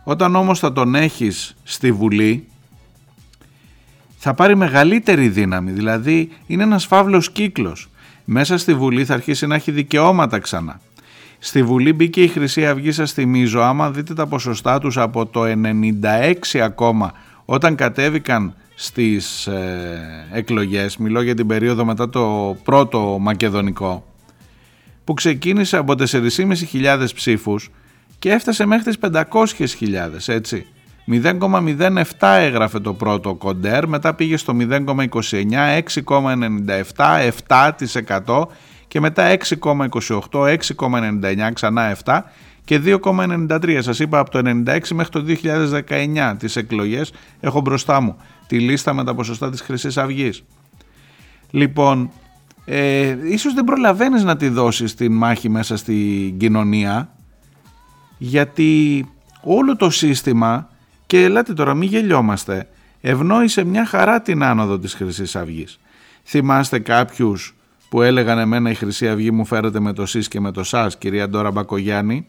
Όταν όμως θα τον έχεις στη Βουλή θα πάρει μεγαλύτερη δύναμη, δηλαδή είναι ένας φαύλος κύκλος. Μέσα στη Βουλή θα αρχίσει να έχει δικαιώματα ξανά. Στη Βουλή μπήκε η Χρυσή Αυγή, σας θυμίζω, άμα δείτε τα ποσοστά τους από το 96 ακόμα, όταν κατέβηκαν στις ε, εκλογές, μιλώ για την περίοδο μετά το πρώτο μακεδονικό, που ξεκίνησε από 4.500 ψήφους και έφτασε μέχρι τις 500.000, έτσι. 0,07 έγραφε το πρώτο κοντέρ, μετά πήγε στο 0,29, 6,97, 7% και μετά 6,28, 6,99 ξανά 7 και 2,93. Σας είπα από το 96 μέχρι το 2019 τις εκλογές έχω μπροστά μου τη λίστα με τα ποσοστά της χρυσής αυγής. Λοιπόν, ε, ίσως δεν προλαβαίνεις να τη δώσεις την μάχη μέσα στην κοινωνία γιατί όλο το σύστημα και ελάτε τώρα μην γελιόμαστε ευνόησε μια χαρά την άνοδο της χρυσής αυγής. Θυμάστε κάποιους που έλεγαν εμένα η Χρυσή Αυγή μου φέρετε με το ΣΥΣ και με το ΣΑΣ κυρία Ντόρα Μπακογιάννη.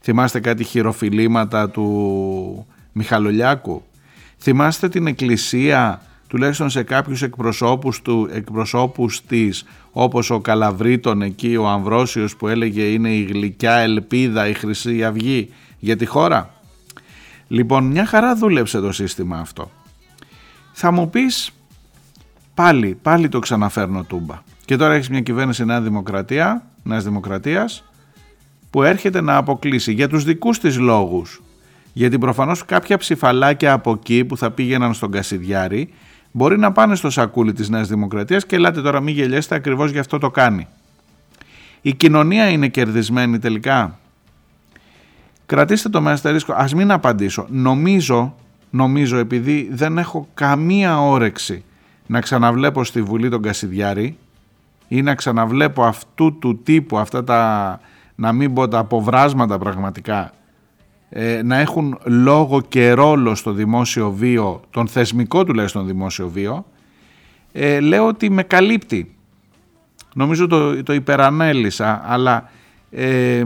Θυμάστε κάτι χειροφιλήματα του Μιχαλολιάκου; Θυμάστε την εκκλησία τουλάχιστον σε κάποιους εκπροσώπους, του, εκπροσώπους της όπως ο Καλαβρίτων εκεί ο Αμβρόσιος που έλεγε είναι η γλυκιά ελπίδα η Χρυσή Αυγή για τη χώρα. Λοιπόν μια χαρά δούλεψε το σύστημα αυτό. Θα μου πεις πάλι, πάλι το ξαναφέρνω τούμπα. Και τώρα έχεις μια κυβέρνηση Νέα Δημοκρατία, Νέας Δημοκρατίας που έρχεται να αποκλείσει για τους δικούς της λόγους γιατί προφανώς κάποια ψηφαλάκια από εκεί που θα πήγαιναν στον Κασιδιάρη μπορεί να πάνε στο σακούλι της Νέας Δημοκρατίας και ελάτε τώρα μην γελιέστε ακριβώς γι' αυτό το κάνει. Η κοινωνία είναι κερδισμένη τελικά. Κρατήστε το με αστερίσκο. Ας μην απαντήσω. Νομίζω, νομίζω επειδή δεν έχω καμία όρεξη να ξαναβλέπω στη Βουλή τον Κασιδιάρη ή να ξαναβλέπω αυτού του τύπου αυτά τα να μην πω τα αποβράσματα πραγματικά ε, να έχουν λόγο και ρόλο στο δημόσιο βίο, τον θεσμικό τουλάχιστον δημόσιο βίο, ε, λέω ότι με καλύπτει. Νομίζω το, το υπερανέλησα, αλλά ε,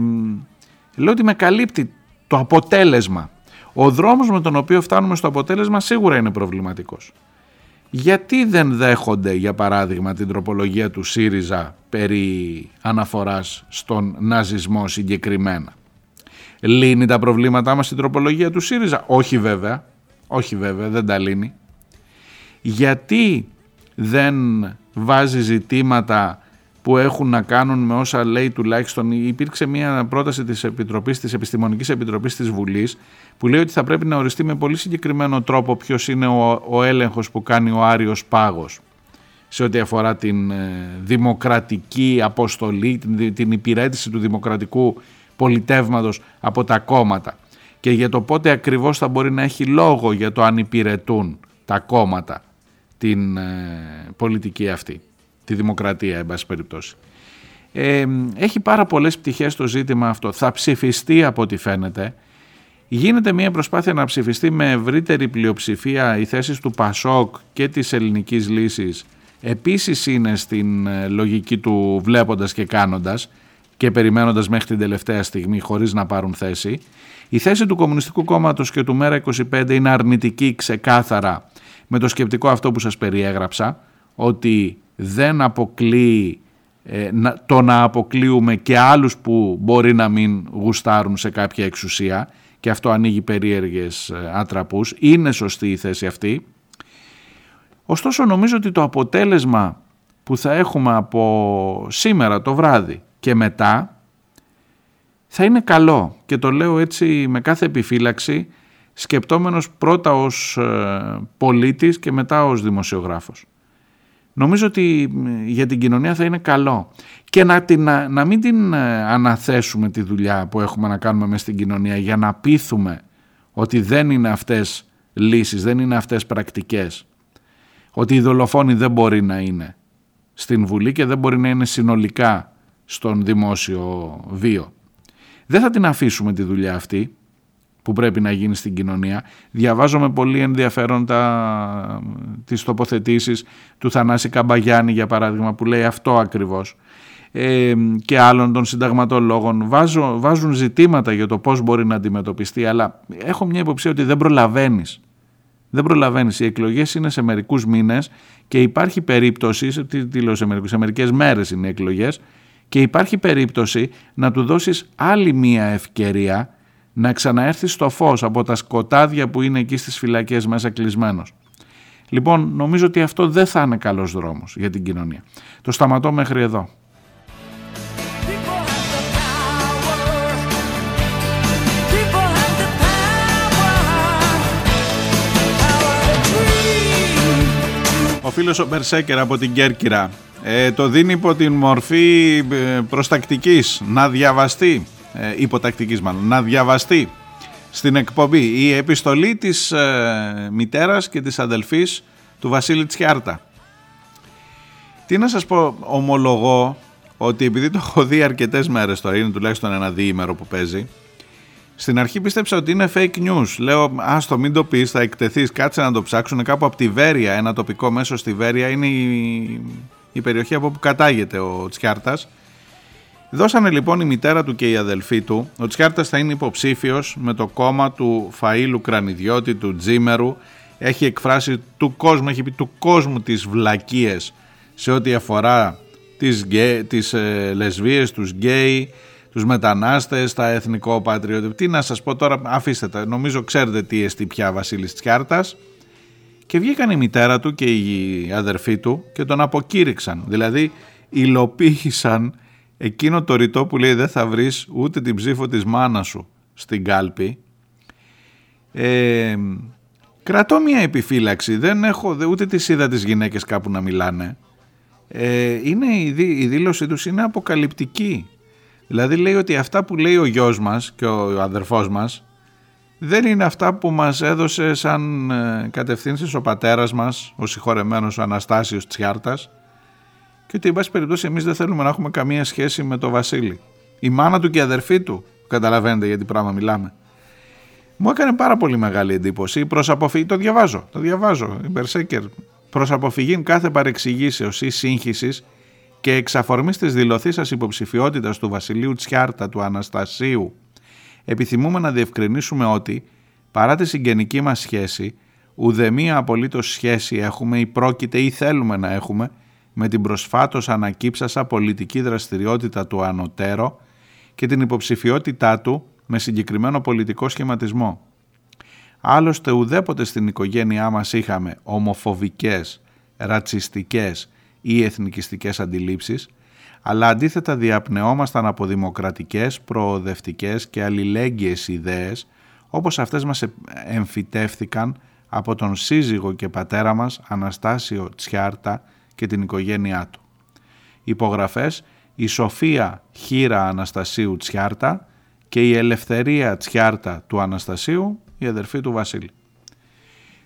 λέω ότι με καλύπτει το αποτέλεσμα. Ο δρόμος με τον οποίο φτάνουμε στο αποτέλεσμα σίγουρα είναι προβληματικός. Γιατί δεν δέχονται για παράδειγμα την τροπολογία του ΣΥΡΙΖΑ περί αναφοράς στον ναζισμό συγκεκριμένα; Λύνει τα προβλήματά μας στην τροπολογία του ΣΥΡΙΖΑ; Όχι βέβαια, όχι βέβαια, δεν τα λύνει. Γιατί δεν βάζει ζητήματα που έχουν να κάνουν με όσα λέει τουλάχιστον. Υπήρξε μια πρόταση της Επιτροπής, της Επιστημονικής Επιτροπής της Βουλής που λέει ότι θα πρέπει να οριστεί με πολύ συγκεκριμένο τρόπο ποιος είναι ο, ο έλεγχος που κάνει ο Άριος Πάγος σε ό,τι αφορά την ε, δημοκρατική αποστολή, την, την υπηρέτηση του δημοκρατικού πολιτεύματος από τα κόμματα και για το πότε ακριβώς θα μπορεί να έχει λόγο για το αν υπηρετούν τα κόμματα την ε, πολιτική αυτή, τη δημοκρατία εν πάση περιπτώσει. Ε, έχει πάρα πολλές πτυχές το ζήτημα αυτό. Θα ψηφιστεί από ό,τι φαίνεται. Γίνεται μια προσπάθεια να ψηφιστεί με ευρύτερη πλειοψηφία οι θέσεις του Πασόκ και της ελληνικής λύσης. Επίσης είναι στην ε, λογική του βλέποντας και κάνοντας και περιμένοντας μέχρι την τελευταία στιγμή χωρίς να πάρουν θέση. Η θέση του Κομμουνιστικού Κόμματος και του ΜΕΡΑ25 είναι αρνητική ξεκάθαρα με το σκεπτικό αυτό που σας περιέγραψα ότι δεν αποκλείει ε, το να αποκλείουμε και άλλους που μπορεί να μην γουστάρουν σε κάποια εξουσία και αυτό ανοίγει περίεργες ε, άτραπους. Είναι σωστή η θέση αυτή. Ωστόσο νομίζω ότι το αποτέλεσμα που θα έχουμε από σήμερα το βράδυ και μετά θα είναι καλό και το λέω έτσι με κάθε επιφύλαξη σκεπτόμενος πρώτα ως ε, πολίτης και μετά ως δημοσιογράφος. Νομίζω ότι για την κοινωνία θα είναι καλό και να, την, να μην την ε, αναθέσουμε τη δουλειά που έχουμε να κάνουμε μέσα στην κοινωνία για να πείθουμε ότι δεν είναι αυτές λύσεις, δεν είναι αυτές πρακτικές. Ότι οι δολοφόνοι δεν μπορεί να είναι στην Βουλή και δεν μπορεί να είναι συνολικά στον δημόσιο βίο. Δεν θα την αφήσουμε τη δουλειά αυτή που πρέπει να γίνει στην κοινωνία. Διαβάζω με πολύ ενδιαφέρον τα, τις τοποθετήσεις του Θανάση Καμπαγιάννη για παράδειγμα που λέει αυτό ακριβώς ε, και άλλων των συνταγματολόγων Βάζω, βάζουν ζητήματα για το πώς μπορεί να αντιμετωπιστεί αλλά έχω μια υποψία ότι δεν προλαβαίνεις δεν προλαβαίνεις. Οι εκλογές είναι σε μερικούς μήνες και υπάρχει περίπτωση. Τι, τι λέω σε μερικούς, σε μερικές μέρες είναι οι εκλογές. Και υπάρχει περίπτωση να του δώσεις άλλη μία ευκαιρία να ξαναέρθει στο φως από τα σκοτάδια που είναι εκεί στις φυλακές μέσα κλεισμένος. Λοιπόν, νομίζω ότι αυτό δεν θα είναι καλός δρόμος για την κοινωνία. Το σταματώ μέχρι εδώ. Ο φίλος ο Μπερσέκερ από την Κέρκυρα ε, το δίνει υπό την μορφή ε, προστακτικής να διαβαστεί ε, υποτακτικής μάλλον, να διαβαστεί στην εκπομπή η επιστολή της ε, μητέρας και της αδελφής του Βασίλη Τσιάρτα. Τι να σας πω, ομολογώ ότι επειδή το έχω δει αρκετές μέρες τώρα, είναι τουλάχιστον ένα διήμερο που παίζει, στην αρχή πίστεψα ότι είναι fake news. Λέω, άστο μην το πεις, θα εκτεθείς, κάτσε να το ψάξουν κάπου από τη Βέρεια, ένα τοπικό μέσο στη Βέρεια, είναι η, η περιοχή από που κατάγεται ο Τσιάρτας Δώσανε λοιπόν η μητέρα του και η αδελφή του. Ο Τσιάρτας θα είναι υποψήφιος με το κόμμα του Φαΐλου Κρανιδιώτη, του Τζίμερου. Έχει εκφράσει του κόσμου, έχει πει του κόσμου τις βλακίες σε ό,τι αφορά τις, γκέ, τις ε, λεσβίες, τους γκέι, τους μετανάστες, τα εθνικό πατριώτη. Τι να σας πω τώρα, αφήστε τα. Νομίζω ξέρετε τι εστί πια Βασίλης Τσιάρτας. Και βγήκαν η μητέρα του και η αδερφή του και τον αποκήρυξαν. Δηλαδή υλοποίησαν εκείνο το ρητό που λέει δεν θα βρεις ούτε την ψήφο της μάνας σου στην κάλπη. Ε, κρατώ μια επιφύλαξη. Δεν έχω ούτε τις είδα τις γυναίκες κάπου να μιλάνε. Ε, είναι, η, δήλωσή τους είναι αποκαλυπτική. Δηλαδή λέει ότι αυτά που λέει ο γιος μας και ο αδερφός μας δεν είναι αυτά που μας έδωσε σαν ε, κατευθύνσεις ο πατέρας μας ο συγχωρεμένος ο Αναστάσιος Τσιάρτας και ότι εν πάση περιπτώσει εμείς δεν θέλουμε να έχουμε καμία σχέση με τον Βασίλη. Η μάνα του και η αδερφή του, καταλαβαίνετε γιατί πράγμα μιλάμε. Μου έκανε πάρα πολύ μεγάλη εντύπωση προς αποφυγή, το διαβάζω, το διαβάζω, η Μπερσέκερ, προς αποφυγή κάθε παρεξηγήσεως ή σύγχυσης και εξαφορμής της δηλωθήσας υποψηφιότητας του Βασιλείου Τσιάρτα του Αναστασίου, επιθυμούμε να διευκρινίσουμε ότι, παρά τη συγγενική μας σχέση, ουδέμια απολύτως σχέση έχουμε ή πρόκειται ή θέλουμε να έχουμε με την προσφάτως ανακύψασα πολιτική δραστηριότητα του Ανωτέρο και την υποψηφιότητά του με συγκεκριμένο πολιτικό σχηματισμό. Άλλωστε ουδέποτε στην οικογένειά μας είχαμε ομοφοβικές, ρατσιστικές ή εθνικιστικές αντιλήψεις, αλλά αντίθετα διαπνεόμασταν από δημοκρατικές, προοδευτικές και αλληλέγγυες ιδέες, όπως αυτές μας εμφυτεύθηκαν από τον σύζυγο και πατέρα μας Αναστάσιο Τσιάρτα και την οικογένειά του. Υπογραφές η Σοφία Χίρα Αναστασίου Τσιάρτα και η Ελευθερία Τσιάρτα του Αναστασίου, η αδερφή του Βασίλη.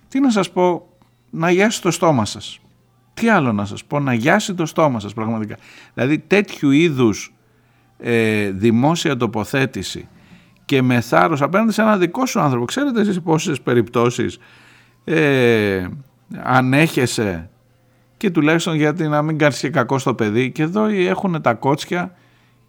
Τι να σας πω, να γιάσει το στόμα σας. Τι άλλο να σας πω, να γιάσει το στόμα σας πραγματικά. Δηλαδή τέτοιου είδους ε, δημόσια τοποθέτηση και με θάρρος απέναντι σε ένα δικό σου άνθρωπο. Ξέρετε εσείς πόσες περιπτώσεις ε, ανέχεσαι και τουλάχιστον γιατί να μην κάνεις και κακό στο παιδί. Και εδώ έχουν τα κότσια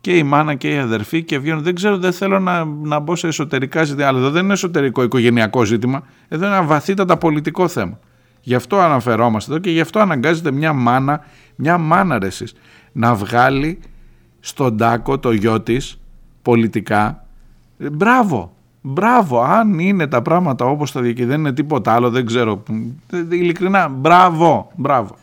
και η μάνα και η αδερφή και βγαίνουν. Δεν ξέρω, δεν θέλω να, να μπω σε εσωτερικά ζητήματα. Αλλά εδώ δεν είναι εσωτερικό οικογενειακό ζήτημα. Εδώ είναι ένα βαθύτατα πολιτικό θέμα. Γι' αυτό αναφερόμαστε εδώ και γι' αυτό αναγκάζεται μια μάνα, μια μάνα ρε εσείς, να βγάλει στον τάκο το γιο της πολιτικά. Ε, μπράβο, Μπράβο, αν είναι τα πράγματα όπως τα και δεν είναι τίποτα άλλο, δεν ξέρω. Ε, ειλικρινά, μπράβο, μπράβο.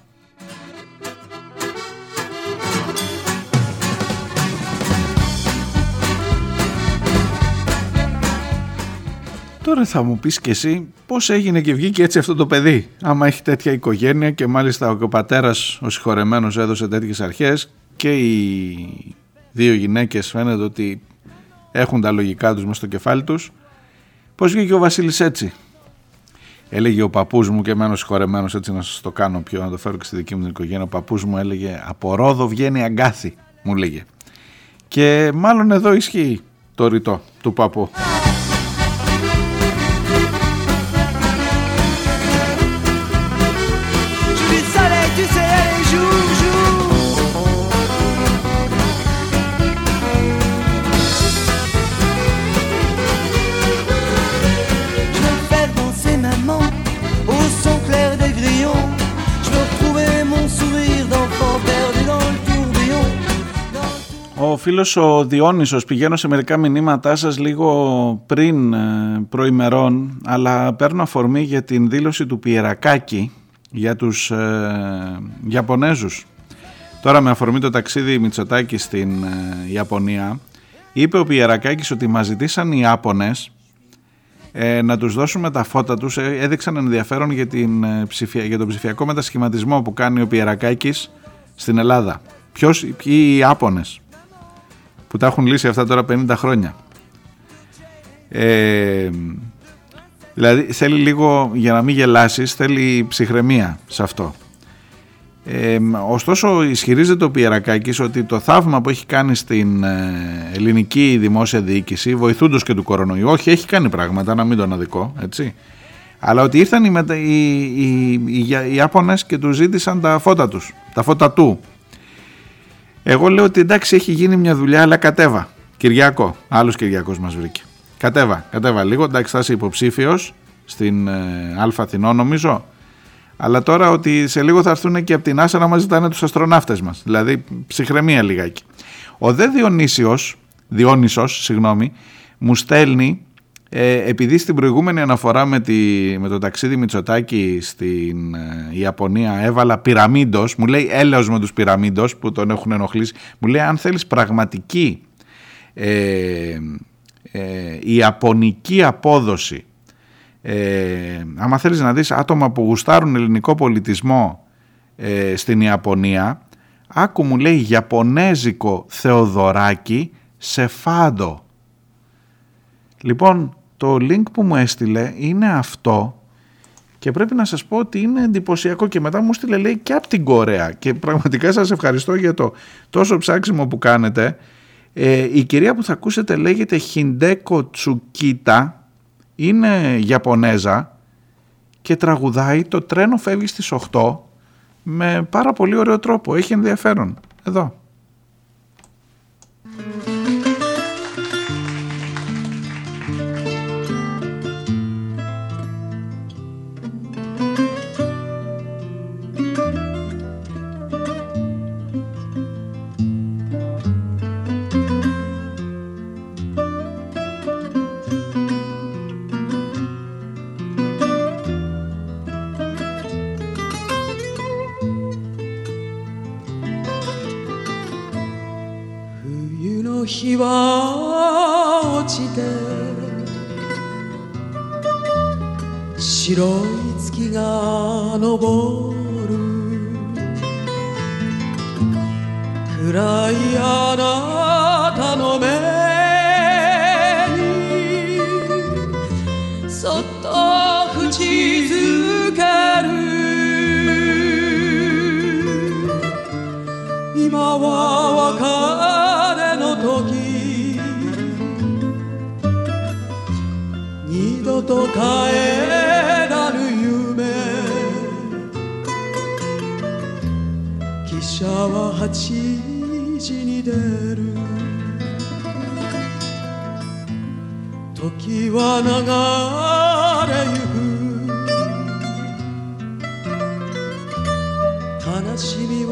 Τώρα θα μου πεις και εσύ πώς έγινε και βγήκε έτσι αυτό το παιδί. Άμα έχει τέτοια οικογένεια και μάλιστα ο πατέρας ο συγχωρεμένος έδωσε τέτοιες αρχές και οι δύο γυναίκες φαίνεται ότι έχουν τα λογικά τους μέσα στο κεφάλι τους. Πώς βγήκε ο Βασίλης έτσι; Έλεγε ο παππούς μου και εμένα συγχωρεμένος έτσι να σας το κάνω πιο, να το φέρω και στη δική μου την οικογένεια. Ο παππούς μου έλεγε από ρόδο βγαίνει αγκάθι, μου λέγε. Και μάλλον εδώ ισχύει. το ρητό του παππού. Φίλος ο Διόνυσος πηγαίνω σε μερικά μηνύματά σας λίγο πριν ε, προημερών αλλά παίρνω αφορμή για την δήλωση του Πιερακάκη για τους ε, Ιαπωνέζους. Τώρα με αφορμή το ταξίδι Μητσοτάκη στην ε, Ιαπωνία είπε ο Πιερακάκης ότι μας ζητήσαν οι Ιάπωνες ε, να τους δώσουμε τα φώτα τους έδειξαν ενδιαφέρον για, την, ψηφια, για τον ψηφιακό μετασχηματισμό που κάνει ο Πιερακάκης στην Ελλάδα. Ποιος, ποιοι οι Ιάπωνες; Που τα έχουν λύσει αυτά τώρα 50 χρόνια. Ε, δηλαδή θέλει λίγο, για να μην γελάσεις, θέλει ψυχραιμία σε αυτό. Ε, ωστόσο ισχυρίζεται ο Πιερακάκης ότι το θαύμα που έχει κάνει στην ε, ελληνική δημόσια διοίκηση βοηθούντος και του κορονοϊού, όχι έχει κάνει πράγματα να μην τον αδικό έτσι αλλά ότι ήρθαν οι, μετα... οι, οι, οι, οι Ιάπωνες και τους ζήτησαν τα φώτα τους, τα φώτα του εγώ λέω ότι εντάξει έχει γίνει μια δουλειά, αλλά κατέβα. Κυριακό. Άλλος Κυριακός μας βρήκε. Κατέβα, κατέβα λίγο. Εντάξει, θα είσαι υποψήφιος στην ε, Α Αθηνό, νομίζω. Αλλά τώρα ότι σε λίγο θα έρθουν και από την Άσα να μας ζητάνε τους αστροναύτες μας. Δηλαδή, ψυχραιμία λιγάκι. Ο Δε Διονύσιος, Διόνυσος, συγγνώμη, μου στέλνει ε, επειδή στην προηγούμενη αναφορά με, τη, με το ταξίδι Μητσοτάκη στην ε, Ιαπωνία έβαλα πυραμίντος, μου λέει έλεος με τους πυραμίντος που τον έχουν ενοχλήσει, μου λέει αν θέλεις πραγματική ε, ε, ιαπωνική απόδοση, ε, άμα θέλεις να δεις άτομα που γουστάρουν ελληνικό πολιτισμό ε, στην Ιαπωνία, άκου μου λέει Ιαπωνέζικο Θεοδωράκι σε φάντο. Λοιπόν, το link που μου έστειλε είναι αυτό και πρέπει να σας πω ότι είναι εντυπωσιακό και μετά μου στείλε λέει και από την Κορέα και πραγματικά σας ευχαριστώ για το τόσο ψάξιμο που κάνετε. Ε, η κυρία που θα ακούσετε λέγεται Χιντέκο Τσουκίτα, είναι Ιαπωνέζα και τραγουδάει το τρένο φεύγει στις 8 με πάρα πολύ ωραίο τρόπο, έχει ενδιαφέρον. Εδώ. 日は落ちて白い月が昇る。暗い穴二度と帰らぬ夢汽車は八時に出る時は流れゆく悲しみを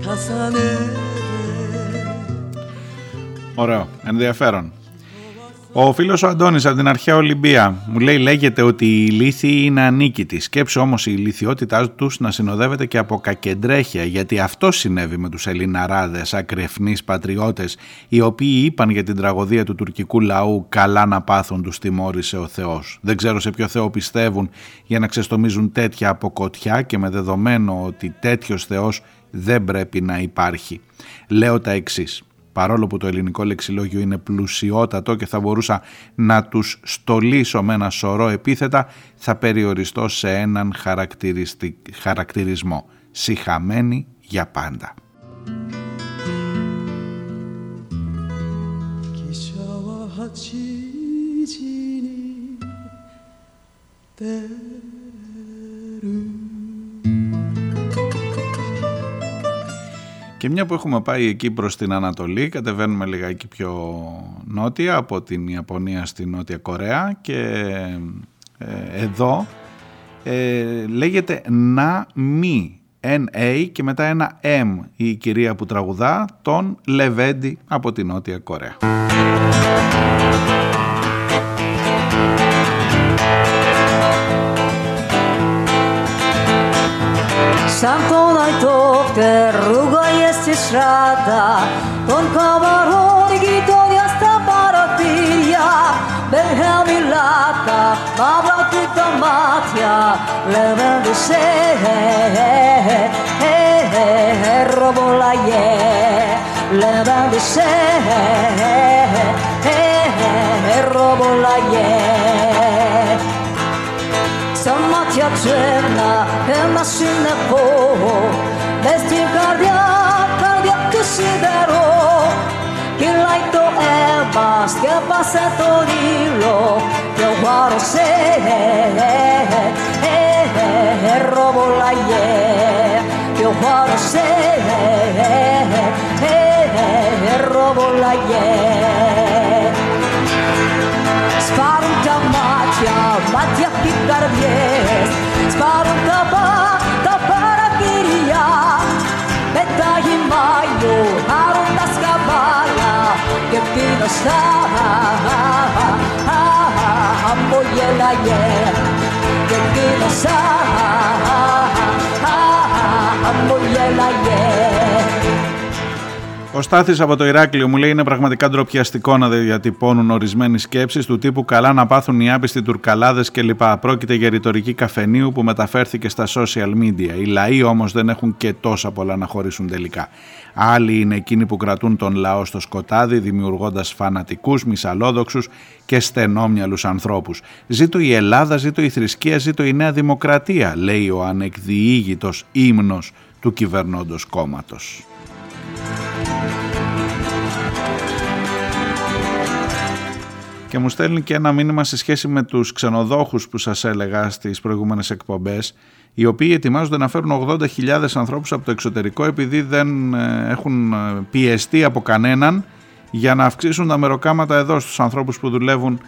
重ねて Ωραίο, ενδιαφέρον. Ο φίλος ο Αντώνης από την αρχαία Ολυμπία μου λέει λέγεται ότι η λύθη είναι ανίκητη. Σκέψου όμως η ηλικιότητά τους να συνοδεύεται και από κακεντρέχεια γιατί αυτό συνέβη με τους Ελληναράδες ακρεφνείς πατριώτες οι οποίοι είπαν για την τραγωδία του τουρκικού λαού καλά να πάθουν τους τιμώρησε ο Θεός. Δεν ξέρω σε ποιο Θεό πιστεύουν για να ξεστομίζουν τέτοια αποκοτιά και με δεδομένο ότι τέτοιος Θεός δεν πρέπει να υπάρχει. Λέω τα εξής παρόλο που το ελληνικό λεξιλόγιο είναι πλουσιότατο και θα μπορούσα να τους στολίσω με ένα σωρό επίθετα, θα περιοριστώ σε έναν χαρακτηρισμό. Συχαμένη για πάντα. Και μια που έχουμε πάει εκεί προς την Ανατολή, κατεβαίνουμε λιγάκι πιο νότια από την Ιαπωνία στη Νότια Κορέα και ε, εδώ ε, λέγεται να μη NA και μετά ένα M η κυρία που τραγουδά τον Λεβέντι από την Νότια Κορέα. Santo najtopter, rugo jest σε σράτα Των καμαρών γειτονιά στα παρατήρια. Με χαμηλά τα μαύρα του τα μάτια Λέμε σε «Ε, ε, ε, ρομπολαγέ Λέμε σε ρομπολαγέ Στα μάτια τσένα ένα συνεχό Μες την καρδιά και Κυλάει το αίμα, σκέπασε το δίλο Και ο χάρος ε, ε, ε, ε, ε, ρομπολαγέ Και ο χάρος ε, ε, ε, ε, ε, ε, ρομπολαγέ ε, ε, ε, Σπάρουν τα μάτια, μάτια και καρδιές Σπάρουν τα μάτια Sambo y el ayer Te quedas. Ah, ah, ah, Sambo y el ayer. Ο Στάθης από το Ηράκλειο μου λέει είναι πραγματικά ντροπιαστικό να διατυπώνουν ορισμένες σκέψεις του τύπου καλά να πάθουν οι άπιστοι τουρκαλάδες κλπ. Πρόκειται για ρητορική καφενείου που μεταφέρθηκε στα social media. Οι λαοί όμως δεν έχουν και τόσα πολλά να χωρίσουν τελικά. Άλλοι είναι εκείνοι που κρατούν τον λαό στο σκοτάδι δημιουργώντας φανατικούς, μυσαλόδοξους και στενόμυαλους ανθρώπους. Ζήτω η Ελλάδα, ζήτω η θρησκεία, ζήτω η νέα δημοκρατία, λέει ο ανεκδιήγητος ύμνος του κυβερνώντος κόμματος. Και μου στέλνει και ένα μήνυμα σε σχέση με τους ξενοδόχους που σας έλεγα στις προηγούμενες εκπομπές οι οποίοι ετοιμάζονται να φέρουν 80.000 ανθρώπους από το εξωτερικό επειδή δεν ε, έχουν ε, πιεστεί από κανέναν για να αυξήσουν τα μεροκάματα εδώ στους ανθρώπους που δουλεύουν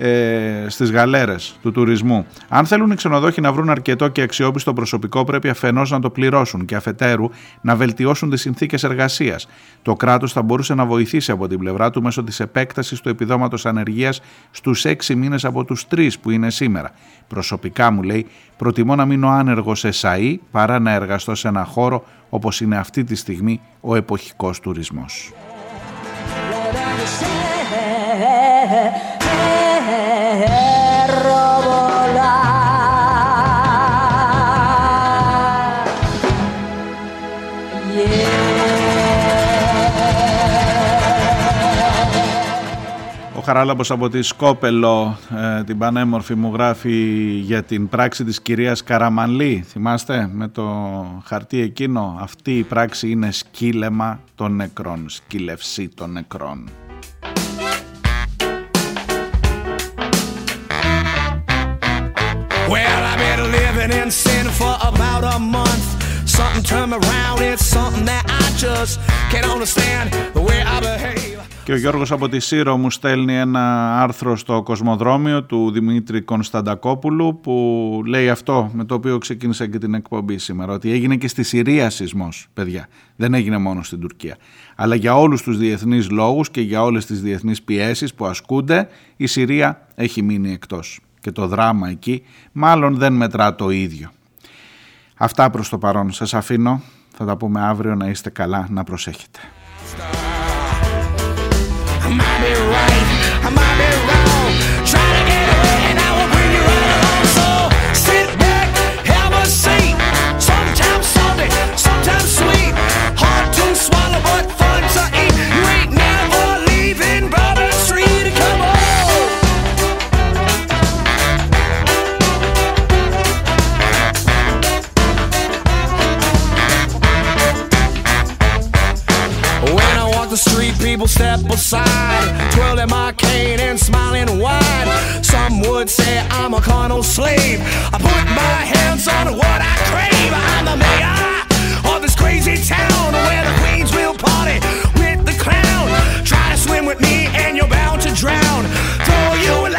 ε, στις γαλέρες του τουρισμού. Αν θέλουν οι ξενοδόχοι να βρουν αρκετό και αξιόπιστο προσωπικό πρέπει αφενός να το πληρώσουν και αφετέρου να βελτιώσουν τις συνθήκες εργασίας. Το κράτος θα μπορούσε να βοηθήσει από την πλευρά του μέσω της επέκτασης του επιδόματος ανεργίας στους 6 μήνες από τους 3 που είναι σήμερα. Προσωπικά μου λέει προτιμώ να μείνω άνεργος σε ΣΑΗ παρά να εργαστώ σε ένα χώρο όπως είναι αυτή τη στιγμή ο εποχικός τουρισμός. Ο Χαράλαμπος από τη Σκόπελο, ε, την πανέμορφη μου γράφει για την πράξη της κυρίας Καραμανλή. Θυμάστε με το χαρτί εκείνο. Αυτή η πράξη είναι σκύλεμα των νεκρών, σκύλευσή των νεκρών. Well, I've been living in sin for about a month. Something turned me around, it's something that I just can't understand the way I behave. Και ο Γιώργος από τη Σύρο μου στέλνει ένα άρθρο στο Κοσμοδρόμιο του Δημήτρη Κωνσταντακόπουλου που λέει αυτό με το οποίο ξεκίνησα και την εκπομπή σήμερα ότι έγινε και στη Συρία σεισμός παιδιά, δεν έγινε μόνο στην Τουρκία αλλά για όλους τους διεθνείς λόγους και για όλες τις διεθνείς πιέσεις που ασκούνται η Συρία έχει μείνει εκτός και το δράμα εκεί μάλλον δεν μετρά το ίδιο. Αυτά προς το παρόν. Σας αφήνω, θα τα πούμε αύριο. Να είστε καλά, να προσέχετε. people step aside, twirling my cane and smiling wide. Some would say I'm a carnal slave. I put my hands on what I crave. I'm the mayor of this crazy town where the queens will party with the clown. Try to swim with me and you're bound to drown. Throw you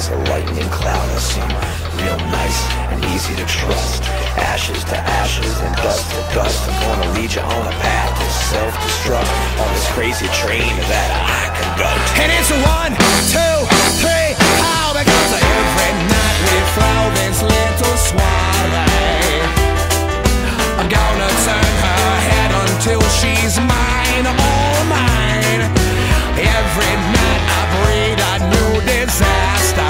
is a lightning cloud of some real nice and easy to trust. Ashes to ashes and dust to dust. I'm gonna lead you on a path to self-destruct. On this crazy train that I conduct And it's a one, two, three, how Because every night we throw this little swallow? I'm gonna turn her head until she's mine, all mine. Every night I breed a new disaster.